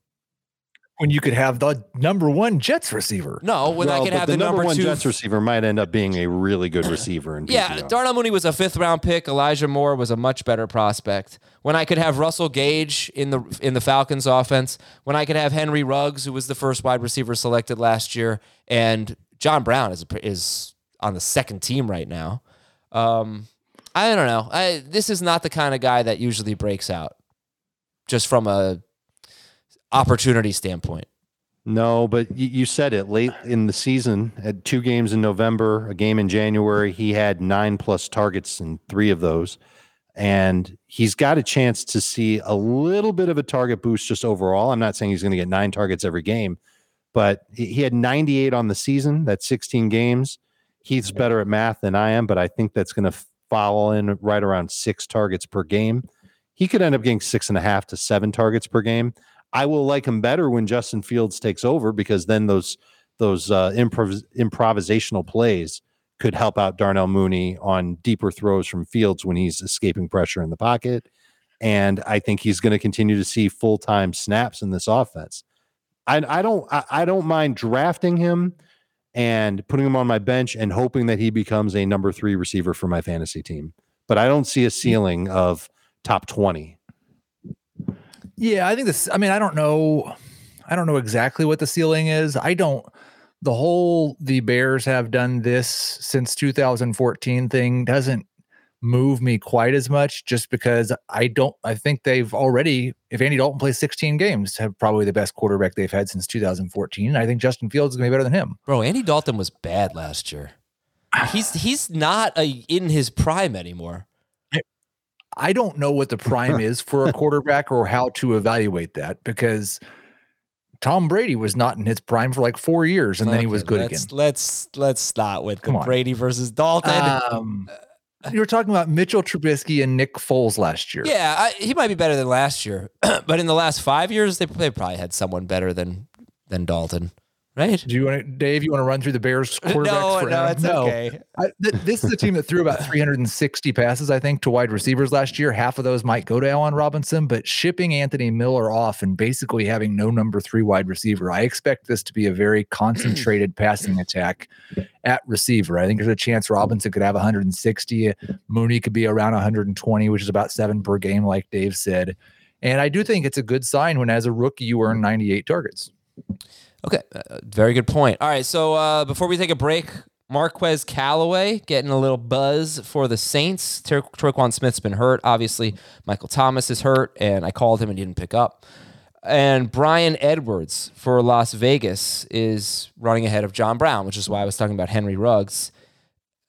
When you could have the number one Jets receiver. No, when I Well, could have the, number, one two. Jets receiver might end up being a really good receiver. In yeah, PPR. Darnell Mooney was a fifth round pick. Elijah Moore was a much better prospect. When I could have Russell Gage in the in the Falcons offense, when I could have Henry Ruggs, who was the first wide receiver selected last year, and John Brown is is on the second team right now. Um, I don't know. I this is not the kind of guy that usually breaks out, just from a opportunity standpoint. No, but you, said it late in the season at two games in November, a game in January. He had nine plus targets in three of those. And he's got a chance to see a little bit of a target boost just overall. I'm not saying he's going to get nine targets every game, but he had 98 on the season. That's 16 games. He's better at math than I am, but I think that's going to fall in right around six targets per game. He could end up getting six and a half to seven targets per game. I will like him better when Justin Fields takes over because then those those uh, improv- improvisational plays could help out Darnell Mooney on deeper throws from Fields when he's escaping pressure in the pocket. And I think he's going to continue to see full time snaps in this offense. I, I don't I, I don't mind drafting him and putting him on my bench and hoping that he becomes a number three receiver for my fantasy team. But I don't see a ceiling of top twenty. Yeah, I think this. I mean, I don't know. I don't know exactly what the ceiling is. I don't. The whole the Bears have done this since 2014 thing doesn't move me quite as much just because I don't. I think they've already, if Andy Dalton plays 16 games, have probably the best quarterback they've had since 2014. I think Justin Fields is going to be better than him. Bro, Andy Dalton was bad last year. He's he's not a, in his prime anymore. I don't know what the prime is for a quarterback or how to evaluate that because Tom Brady was not in his prime for like four years and then he was good let's, again. Let's let's start with the Come on. Brady versus Dalton. Um, you were talking about Mitchell Trubisky and Nick Foles last year. yeah, I, he might be better than last year, but in the last five years, they, they probably had someone better than than Dalton, right? Do you want to, Dave? You want to run through the Bears quarterbacks? No, for no, it's okay. I, th- this is a team that threw about 360 passes, I think, to wide receivers last year. Half of those might go to Allen Robinson, but shipping Anthony Miller off and basically having no number three wide receiver, I expect this to be a very concentrated passing attack at receiver. I think there's a chance Robinson could have 160, Mooney could be around 120, which is about seven per game, like Dave said. And I do think it's a good sign when, as a rookie, you earn 98 targets. Okay, uh, very good point. All right, so uh, before we take a break, Marquez Callaway getting a little buzz for the Saints. Ter- Tre'Quan Smith's been hurt. Obviously, Michael Thomas is hurt, and I called him and he didn't pick up. And Bryan Edwards for Las Vegas is running ahead of John Brown, which is why I was talking about Henry Ruggs.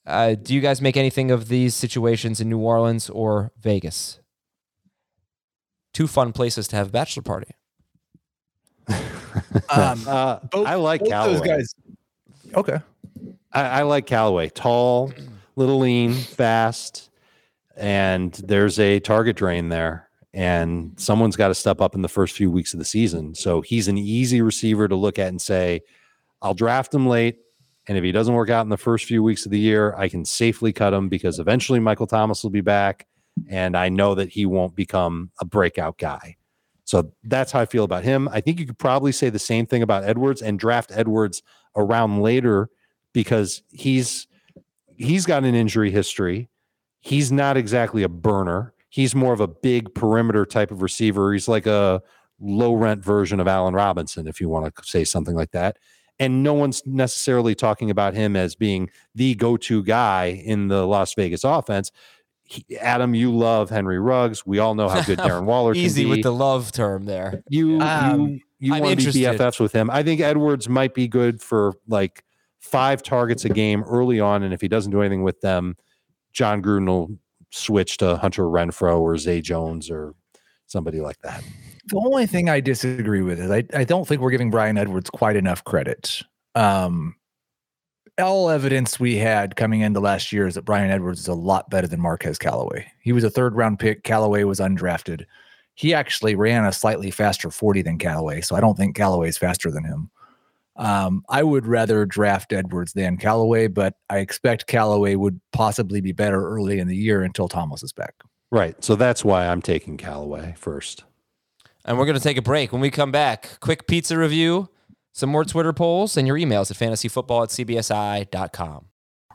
Uh, do you guys make anything of these situations in New Orleans or Vegas? Two fun places to have a bachelor party. Um, Uh, both- I like both Callaway. those guys. Okay. I, I like Callaway. Tall, little lean, fast, and there's a target drain there. And someone's got to step up in the first few weeks of the season. So he's an easy receiver to look at and say, I'll draft him late. And if he doesn't work out in the first few weeks of the year, I can safely cut him because eventually Michael Thomas will be back. And I know that he won't become a breakout guy. So that's how I feel about him. I think you could probably say the same thing about Edwards and draft Edwards around later because he's he's got an injury history. He's not exactly a burner. He's more of a big perimeter type of receiver. He's like a low rent version of Allen Robinson, if you want to say something like that. And no one's necessarily talking about him as being the go to guy in the Las Vegas offense. He, Adam, you love Henry Ruggs. We all know how good Darren Waller can Easy be. with the love term there. You Um, you you I'm want to be interested. BFFs with him. I think Edwards might be good for like five targets a game early on, and if he doesn't do anything with them, Jon Gruden will switch to Hunter Renfrow or Zay Jones or somebody like that. The only thing I disagree with is I, I don't think we're giving Bryan Edwards quite enough credit. Um, all evidence we had coming into last year is that Bryan Edwards is a lot better than Marquez Callaway. He was a third round pick. Callaway was undrafted. He actually ran a slightly faster 40 than Callaway. So I don't think Callaway is faster than him. Um, I would rather draft Edwards than Callaway, but I expect Callaway would possibly be better early in the year until Thomas is back. Right. So that's why I'm taking Callaway first. And we're going to take a break. When we come back, quick pizza review, some more Twitter polls, and your emails at fantasyfootball at cbsi.com.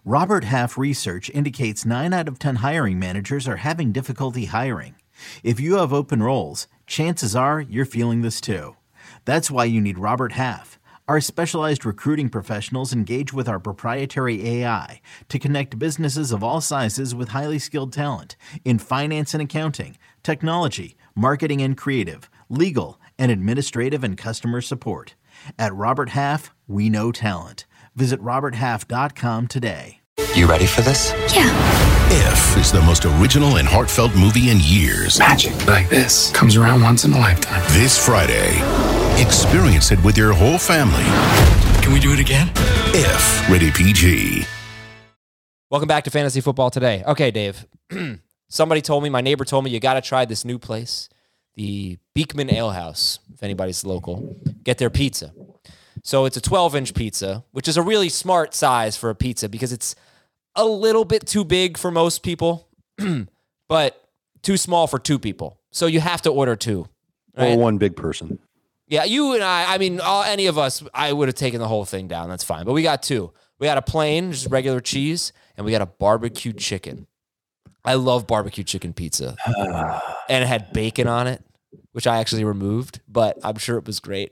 Robert Half research indicates 9 out of 10 hiring managers are having difficulty hiring. If you have open roles, chances are you're feeling this too. That's why you need Robert Half. Our specialized recruiting professionals engage with our proprietary AI to connect businesses of all sizes with highly skilled talent in finance and accounting, technology, marketing and creative, legal, and administrative and customer support. At Robert Half, we know talent. Visit RobertHalf.com today. You ready for this? Yeah. If is the most original and heartfelt movie in years. Magic like this comes around once in a lifetime. This Friday, experience it with your whole family. Can we do it again? If rated PG. Welcome back to Fantasy Football Today. Okay, Dave. Somebody told me, my neighbor told me, you got to try this new place, the Beekman Ale House, if anybody's local. Get their pizza. So it's a 12 inch pizza, which is a really smart size for a pizza because it's a little bit too big for most people, but too small for two people. So you have to order two. Or one big person. Yeah, you and I, I mean, all, any of us, I would have taken the whole thing down. That's fine. But we got two. We got a plain, just regular cheese, and we got a barbecue chicken. I love barbecue chicken pizza. and it had bacon on it, which I actually removed, but I'm sure it was great.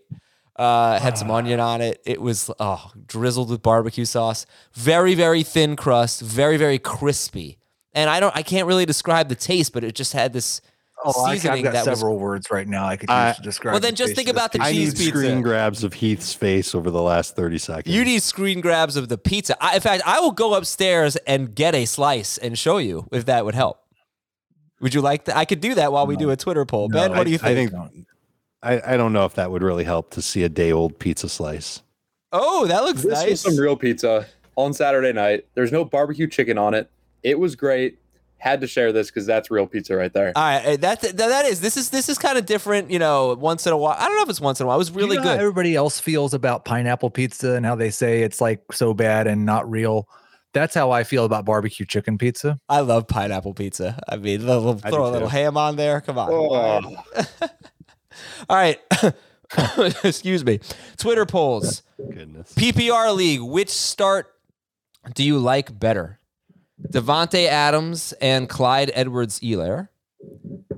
Uh, had some onion on it. It was oh, drizzled with barbecue sauce. Very, very thin crust, very, very crispy. And I don't I can't really describe the taste, but it just had this Oh, I've got that was several words right now I could uh, use I- to describe. Well, then just think about the pizza. I cheese need pizza. screen grabs of Heath's face over the last 30 seconds. You need screen grabs of the pizza. I, in fact, I will go upstairs and get a slice and show you if that would help. Would you like that? I could do that while we do a Twitter poll. No, ben, what I- do you I think? think I, I don't know if that would really help to see a day old pizza slice. oh, that looks This nice. was some real pizza on Saturday night. There's no barbecue chicken on it. It was great. Had to share this because that's real pizza right there. All right, that, that that is this is this is kind of different. You know, once in a while. I don't know if it's once in a while. It was Do you really know how good. everybody else feels about pineapple pizza and how they say it's like so bad and not real. That's how I feel about barbecue chicken pizza. I love pineapple pizza. I mean, a little, I throw a little too. ham on there. Come on. Oh, All right. Excuse me. Twitter polls. Goodness. PPR league, which start do you like better? Davante Adams and Clyde Edwards Helaire.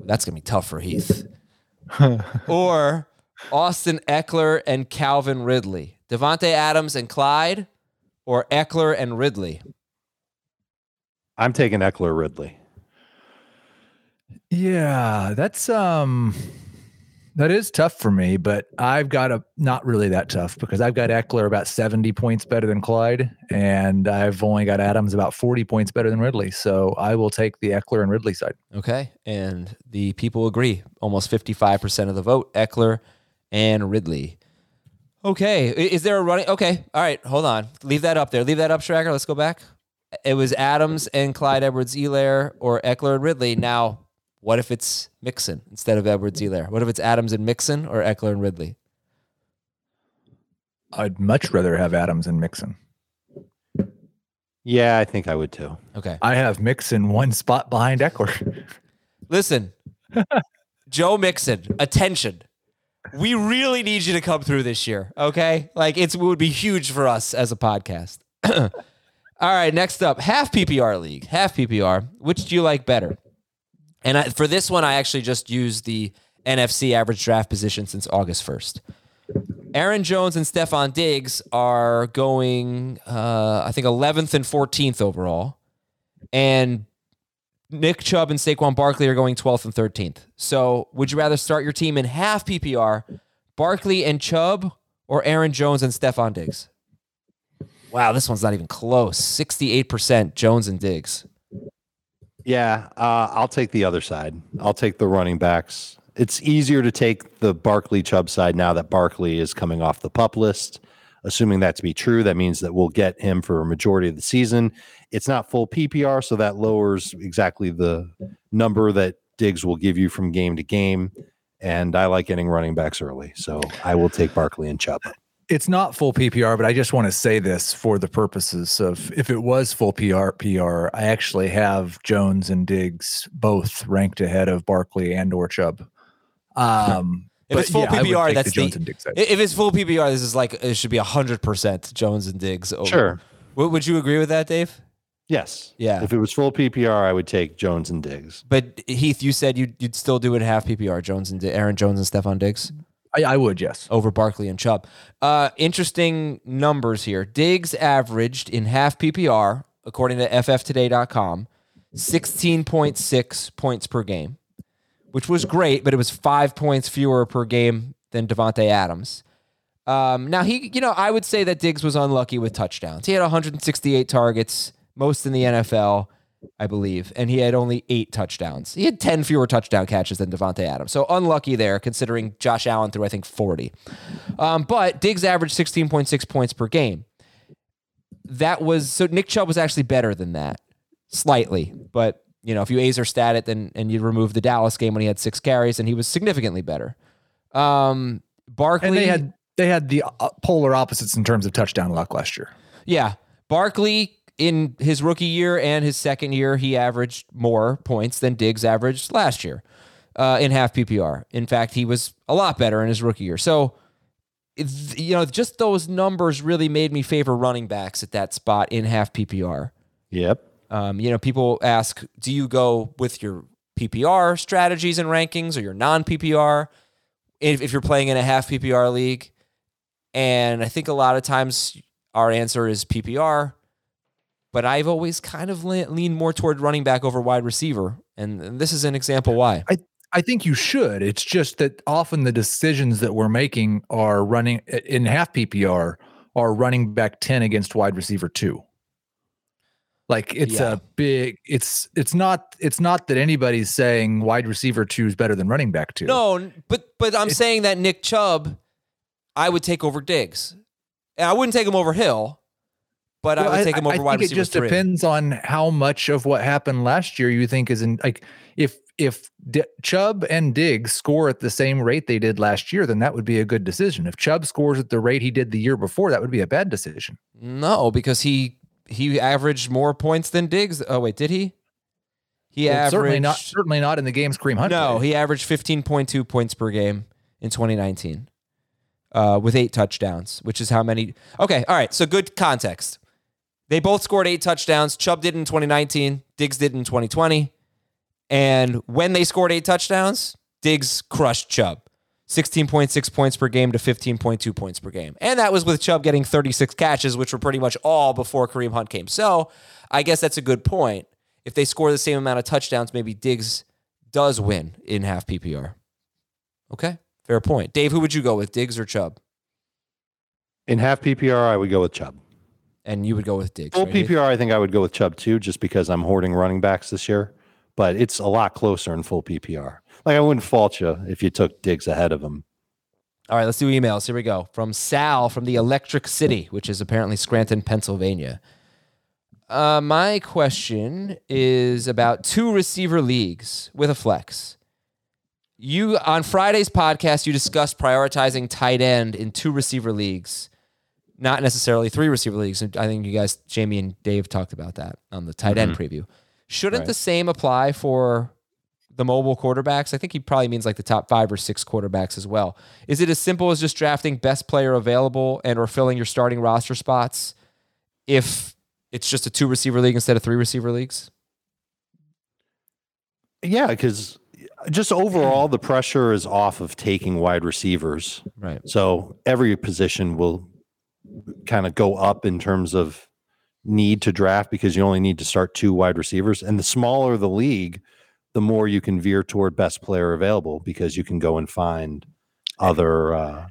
That's gonna be tough for Heath. or Austin Ekeler and Calvin Ridley. Davante Adams and Clyde, or Ekeler and Ridley. I'm taking Ekeler Ridley. Yeah, that's um that is tough for me, but I've got a not really that tough because I've got Ekeler about 70 points better than Clyde, and I've only got Adams about 40 points better than Ridley. So I will take the Ekeler and Ridley side. Okay, and the people agree. Almost fifty-five percent of the vote. Ekeler and Ridley. Okay, is there a running? Okay, all right. Hold on. Leave that up there. Leave that up, Stracker. Let's go back. It was Adams and Clyde Edwards Helaire or Ekeler and Ridley. Now, what if it's Mixon instead of Edwards Helaire? What if it's Adams and Mixon or Ekeler and Ridley? I'd much rather have Adams and Mixon. Yeah, I think I would too. Okay. I have Mixon one spot behind Ekeler. Listen, Joe Mixon, attention. We really need you to come through this year, okay? Like it's, it would be huge for us as a podcast. All right, next up, half PPR league, half PPR. Which do you like better? And I, for this one, I actually just used the NFFC average draft position since August 1st. Aaron Jones and Stefon Diggs are going, uh, I think, 11th and 14th overall. And Nick Chubb and Saquon Barkley are going 12th and 13th. So would you rather start your team in half PPR, Barkley and Chubb, or Aaron Jones and Stefon Diggs? Wow, this one's not even close. 68% Jones and Diggs. Yeah, uh, I'll take the other side. I'll take the running backs. It's easier to take the Barkley Chubb side now that Barkley is coming off the pup list. Assuming that to be true, that means that we'll get him for a majority of the season. It's not full PPR, so that lowers exactly the number that Diggs will give you from game to game. And I like getting running backs early, so I will take Barkley and Chubb. It's not full PPR, but I just want to say this for the purposes of if it was full PR PR, I actually have Jones and Diggs both ranked ahead of Barkley and or Chubb. Um, If it's full yeah, PPR, that's the Jones the, and Diggs if it's full PPR, this is like it should be hundred percent Jones and Diggs. Over. Sure. Would, would you agree with that, Dave? Yes. Yeah. If it was full PPR, I would take Jones and Diggs. But Heath, you said you'd, you'd still do it half PPR. Jones and Di- Aaron Jones and Stefon Diggs I, I would, yes. over Barkley and Chubb. Uh, interesting numbers here. Diggs averaged in half PPR, according to FFToday.com, 16.6 points per game, which was great, but it was five points fewer per game than Davante Adams. Um, now he, you know, I would say that Diggs was unlucky with touchdowns. He had 168 targets, most in the NFL, I believe, and he had only eight touchdowns. He had 10 fewer touchdown catches than Davante Adams, so unlucky there, considering Josh Allen threw I think 40. Um, but Diggs averaged 16.6 points per game. That was so Nick Chubb was actually better than that, slightly, but you know if you Aizer stat it, then and you remove the Dallas game when he had six carries, and he was significantly better. Um, Barkley And they had they had the uh, polar opposites in terms of touchdown luck last year. Yeah. Barkley in his rookie year and his second year, he averaged more points than Diggs averaged last year uh, in half PPR. In fact, he was a lot better in his rookie year. So, you know, just those numbers really made me favor running backs at that spot in half PPR. Yep. Um, you know, people ask, do you go with your PPR strategies and rankings or your non PPR if, if you're playing in a half PPR league? And I think a lot of times our answer is PPR, but I've always kind of le- leaned more toward running back over wide receiver. And, and this is an example why. I I think you should. It's just that often the decisions that we're making are running in half PPR are running back 10 against wide receiver 2. Like it's Yeah. a big it's it's not it's not that anybody's saying wide receiver 2 is better than running back 2. No, but but I'm saying that Nick Chubb, I would take over Diggs. And I wouldn't take him over Hill, but I would take him over I wide think receiver It just three. depends on how much of what happened last year you think is in like if if D- Chubb and Diggs score at the same rate they did last year, then that would be a good decision. If Chubb scores at the rate he did the year before, that would be a bad decision. No, because he he averaged more points than Diggs. Oh wait, did he? He Well, averaged certainly not certainly not in the games Kareem Hunt. No, played. he averaged 15.2 points per game in 2019 uh, with eight touchdowns, which is how many. Okay, all right. So good context. They both scored eight touchdowns. Chubb did in 2019, Diggs did in 2020. And when they scored eight touchdowns, Diggs crushed Chubb. 16.6 points per game to 15.2 points per game. And that was with Chubb getting 36 catches, which were pretty much all before Kareem Hunt came. So I guess that's a good point. If they score the same amount of touchdowns, maybe Diggs does win in half PPR. Okay, fair point. Dave, who would you go with, Diggs or Chubb? In half PPR, I would go with Chubb. And you would go with Diggs. Full right? PPR, I think I would go with Chubb too, just because I'm hoarding running backs this year. But it's a lot closer in full PPR. Like I wouldn't fault you if you took Diggs ahead of him. All right, let's do emails. Here we go. From Sal from the Electric City, which is apparently Scranton, Pennsylvania. Uh, my question is about two receiver leagues with a flex. You on Friday's podcast, you discussed prioritizing tight end in two receiver leagues, not necessarily three receiver leagues. And I think you guys, Jamey and Dave, talked about that on the tight end mm-hmm. preview. Shouldn't Right. the same apply for the mobile quarterbacks? I think he probably means like the top five or six quarterbacks as well. Is it as simple as just drafting best player available and or filling your starting roster spots if it's just a two receiver league instead of three receiver leagues? Yeah, because just overall, the pressure is off of taking wide receivers. Right. So every position will kind of go up in terms of need to draft because you only need to start two wide receivers. And the smaller the league, the more you can veer toward best player available because you can go and find other uh,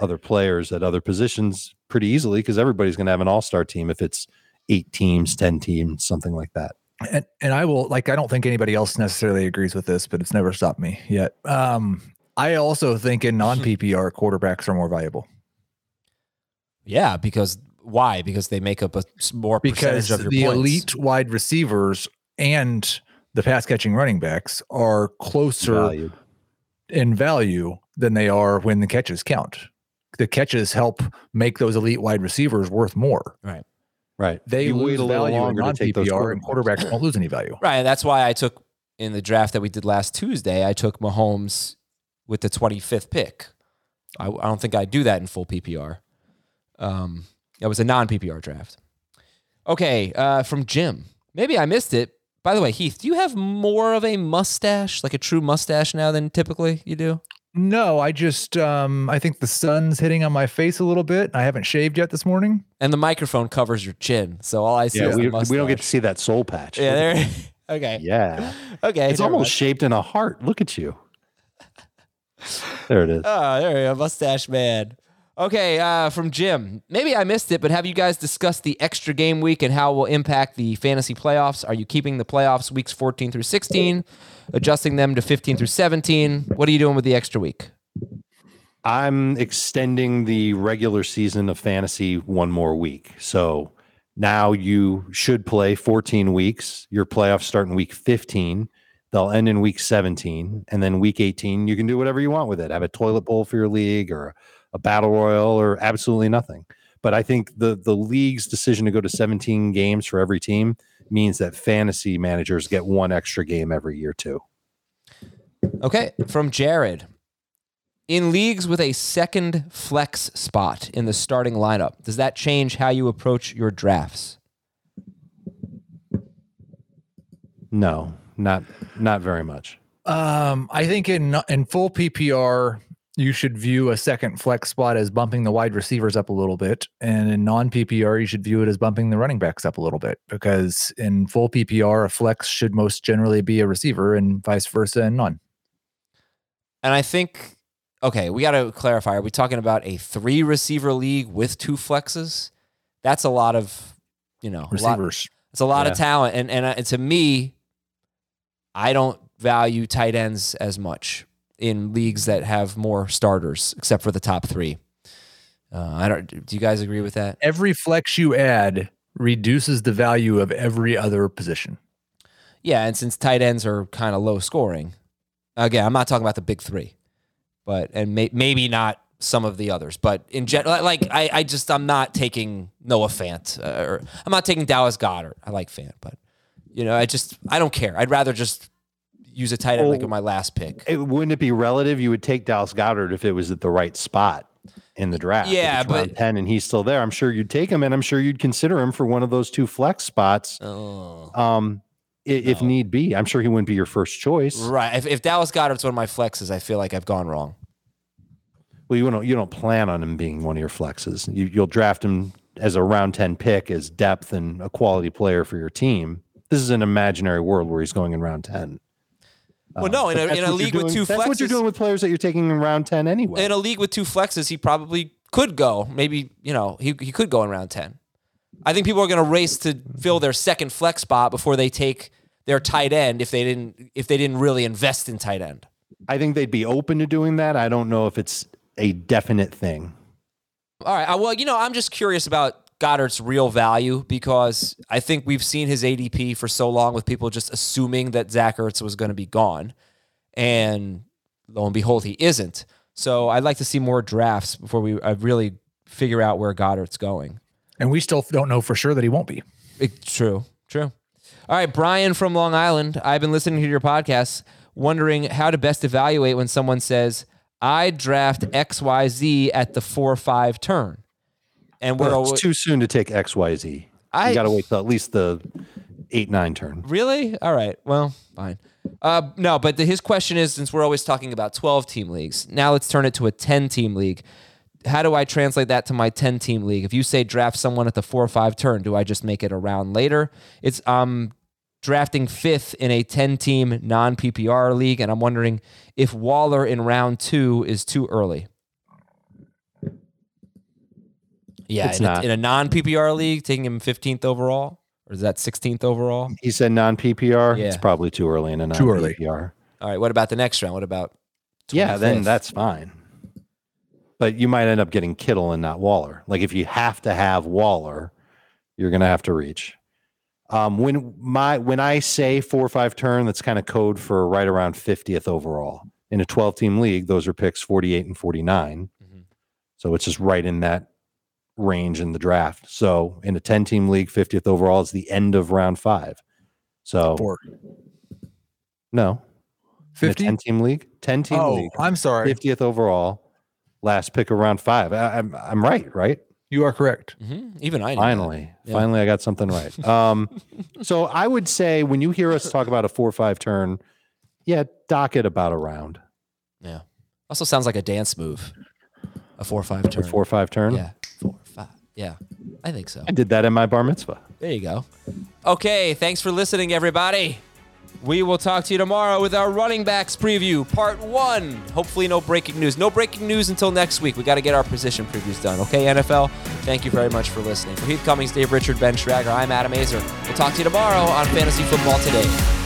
other players at other positions pretty easily because everybody's going to have an all star team if it's eight teams, 10 teams, something like that. And, and I will like I don't think anybody else necessarily agrees with this, but it's never stopped me yet. Um, I also think in non PPR quarterbacks are more valuable Yeah, because why? Because they make up a more because percentage of your the points. elite wide receivers and the pass catching running backs are closer Valued. in value than they are when the catches count. The catches help make those elite wide receivers worth more. Right. Right. They You lose wait a little value in longer to take those PPR, and quarterbacks. quarterbacks won't lose any value. Right. And that's why I took in the draft that we did last Tuesday, I took Mahomes with the 25th pick. I, I don't think I'd do that in full PPR. Um, that was a non PPR draft. Okay. Uh, from Jim. Maybe I missed it. By the way, Heath, do you have more of a mustache, like a true mustache now than typically you do? No, I just um I think the sun's hitting on my face a little bit. I haven't shaved yet this morning. And the microphone covers your chin. So all I see Yeah, is we, the we don't get to see that soul patch. Yeah, there. okay. Yeah. Okay. It's almost mind. shaped in a heart. Look at you. There it is. Oh, there you go. Mustache man. Okay, uh, from Jim. Maybe I missed it, but have you guys discussed the extra game week and how it will impact the fantasy playoffs? Are you keeping the playoffs weeks 14 through 16, adjusting them to 15 through 17? What are you doing with the extra week? I'm extending the regular season of fantasy one more week. So now you should play 14 weeks. Your playoffs start in week 15. They'll end in week 17. And then week 18, you can do whatever you want with it. Have a toilet bowl for your league or a battle royal or absolutely nothing. But I think the the league's decision to go to 17 games for every team means that fantasy managers get one extra game every year too. Okay, from Jared. In leagues with a second flex spot in the starting lineup, does that change how you approach your drafts? No, not not very much. Um, I think in in full PPR, you should view a second flex spot as bumping the wide receivers up a little bit, and in non PPR, you should view it as bumping the running backs up a little bit. Because in full PPR, a flex should most generally be a receiver, and vice versa in none. And I think, okay, we got to clarify. Are we talking about a three receiver league with two flexes? That's a lot of, you know, a lot, Receivers. it's a lot Yeah. of talent. And, and, uh, and to me, I don't value tight ends as much in leagues that have more starters, except for the top three. Uh, I don't. Do you guys agree with that? Every flex you add reduces the value of every other position. Yeah, and since tight ends are kind of low scoring, again, I'm not talking about the big three, but and may, maybe not some of the others, but in general, like I, I just I'm not taking Noah Fant uh, or I'm not taking Dallas Goedert. I like Fant, but you know, I just I don't care. I'd rather just use a tight end like Oh. in my last pick. It, wouldn't it be relative? You would take Dallas Goedert if it was at the right spot in the draft. Yeah, but- ten and he's still there. I'm sure you'd take him, and I'm sure you'd consider him for one of those two flex spots, Oh. um, if No. need be. I'm sure he wouldn't be your first choice. Right. If, if Dallas Goedert's one of my flexes, I feel like I've gone wrong. Well, you don't you don't plan on him being one of your flexes. You, you'll draft him as a round ten pick, as depth and a quality player for your team. This is an imaginary world where he's going in round ten. Well, no, in a, in a league with two That's what you're doing with players that you're taking in round ten anyway. in a league with two flexes, he probably could go. Maybe you know he he could go in round ten. I think people are going to race to fill their second flex spot before they take their tight end if they didn't if they didn't really invest in tight end. I think they'd be open to doing that. I don't know if it's a definite thing. All right. uh, Well, you know, I'm just curious about Goedert's real value because I think we've seen his ADP for so long with people just assuming that Zach Ertz was going to be gone, and lo and behold, he isn't. So I'd like to see more drafts before we uh, really figure out where Goedert's going. And we still don't know for sure that he won't be. It- true, true. All right, Brian from Long Island. I've been listening to your podcast, wondering how to best evaluate when someone says, "I draft X Y Z at the four five turn," and we're Well, alwa- it's too soon to take X Y Z. I- You got to wait till at least the eight nine turn. really all right. Well, fine. Uh, no, but the, his question is, since we're always talking about twelve team leagues, now let's turn it to a ten team league. How do I translate that to my 10 team league? If you say draft someone at the four or five turn, do I just make it a round later? It's um drafting fifth in a 10 team non PPR league, and I'm wondering if Waller in round two is too early. Yeah, It's in, not. A, in a non PPR league, taking him 15th overall, or is that 16th overall? He said non PPR. It's probably too early in a non Too early. PPR. All right, what about the next round? What about? Yeah, then that's fine. But you might end up getting Kittle and not Waller. Like if you have to have Waller, you're gonna have to reach. Um, when my when I say four or five turn, that's kind of code for right around 50th overall. In a 12 team league, those are picks 48 and 49. Mhm. So it's just right in that range in the draft. So in a 10 team league, 50th overall is the end of round five. So Four. no, in 50? 10 team league, 10 team Oh, league, I'm sorry. 50th overall, last pick of round five. I, I'm I'm right, right? You are correct. Mhm. Even I. Finally, Yeah. finally, I got something right. Um, so I would say when you hear us talk about a four or five turn, yeah, dock it about a round. Yeah. Also sounds like a dance move. A four five turn. A turn. four or five turn. Yeah. Yeah. I think so. I did that in my bar mitzvah. There you go. Okay, thanks for listening, everybody. We will talk to you tomorrow with our running backs preview, part one. Hopefully, no breaking news. No breaking news until next week. We got to get our position previews done. Okay, NFL? Thank you very much for listening. For Heath Cummings, Dave Richard, Ben Schrager, I'm Adam Aizer. We'll talk to you tomorrow on Fantasy Football Today.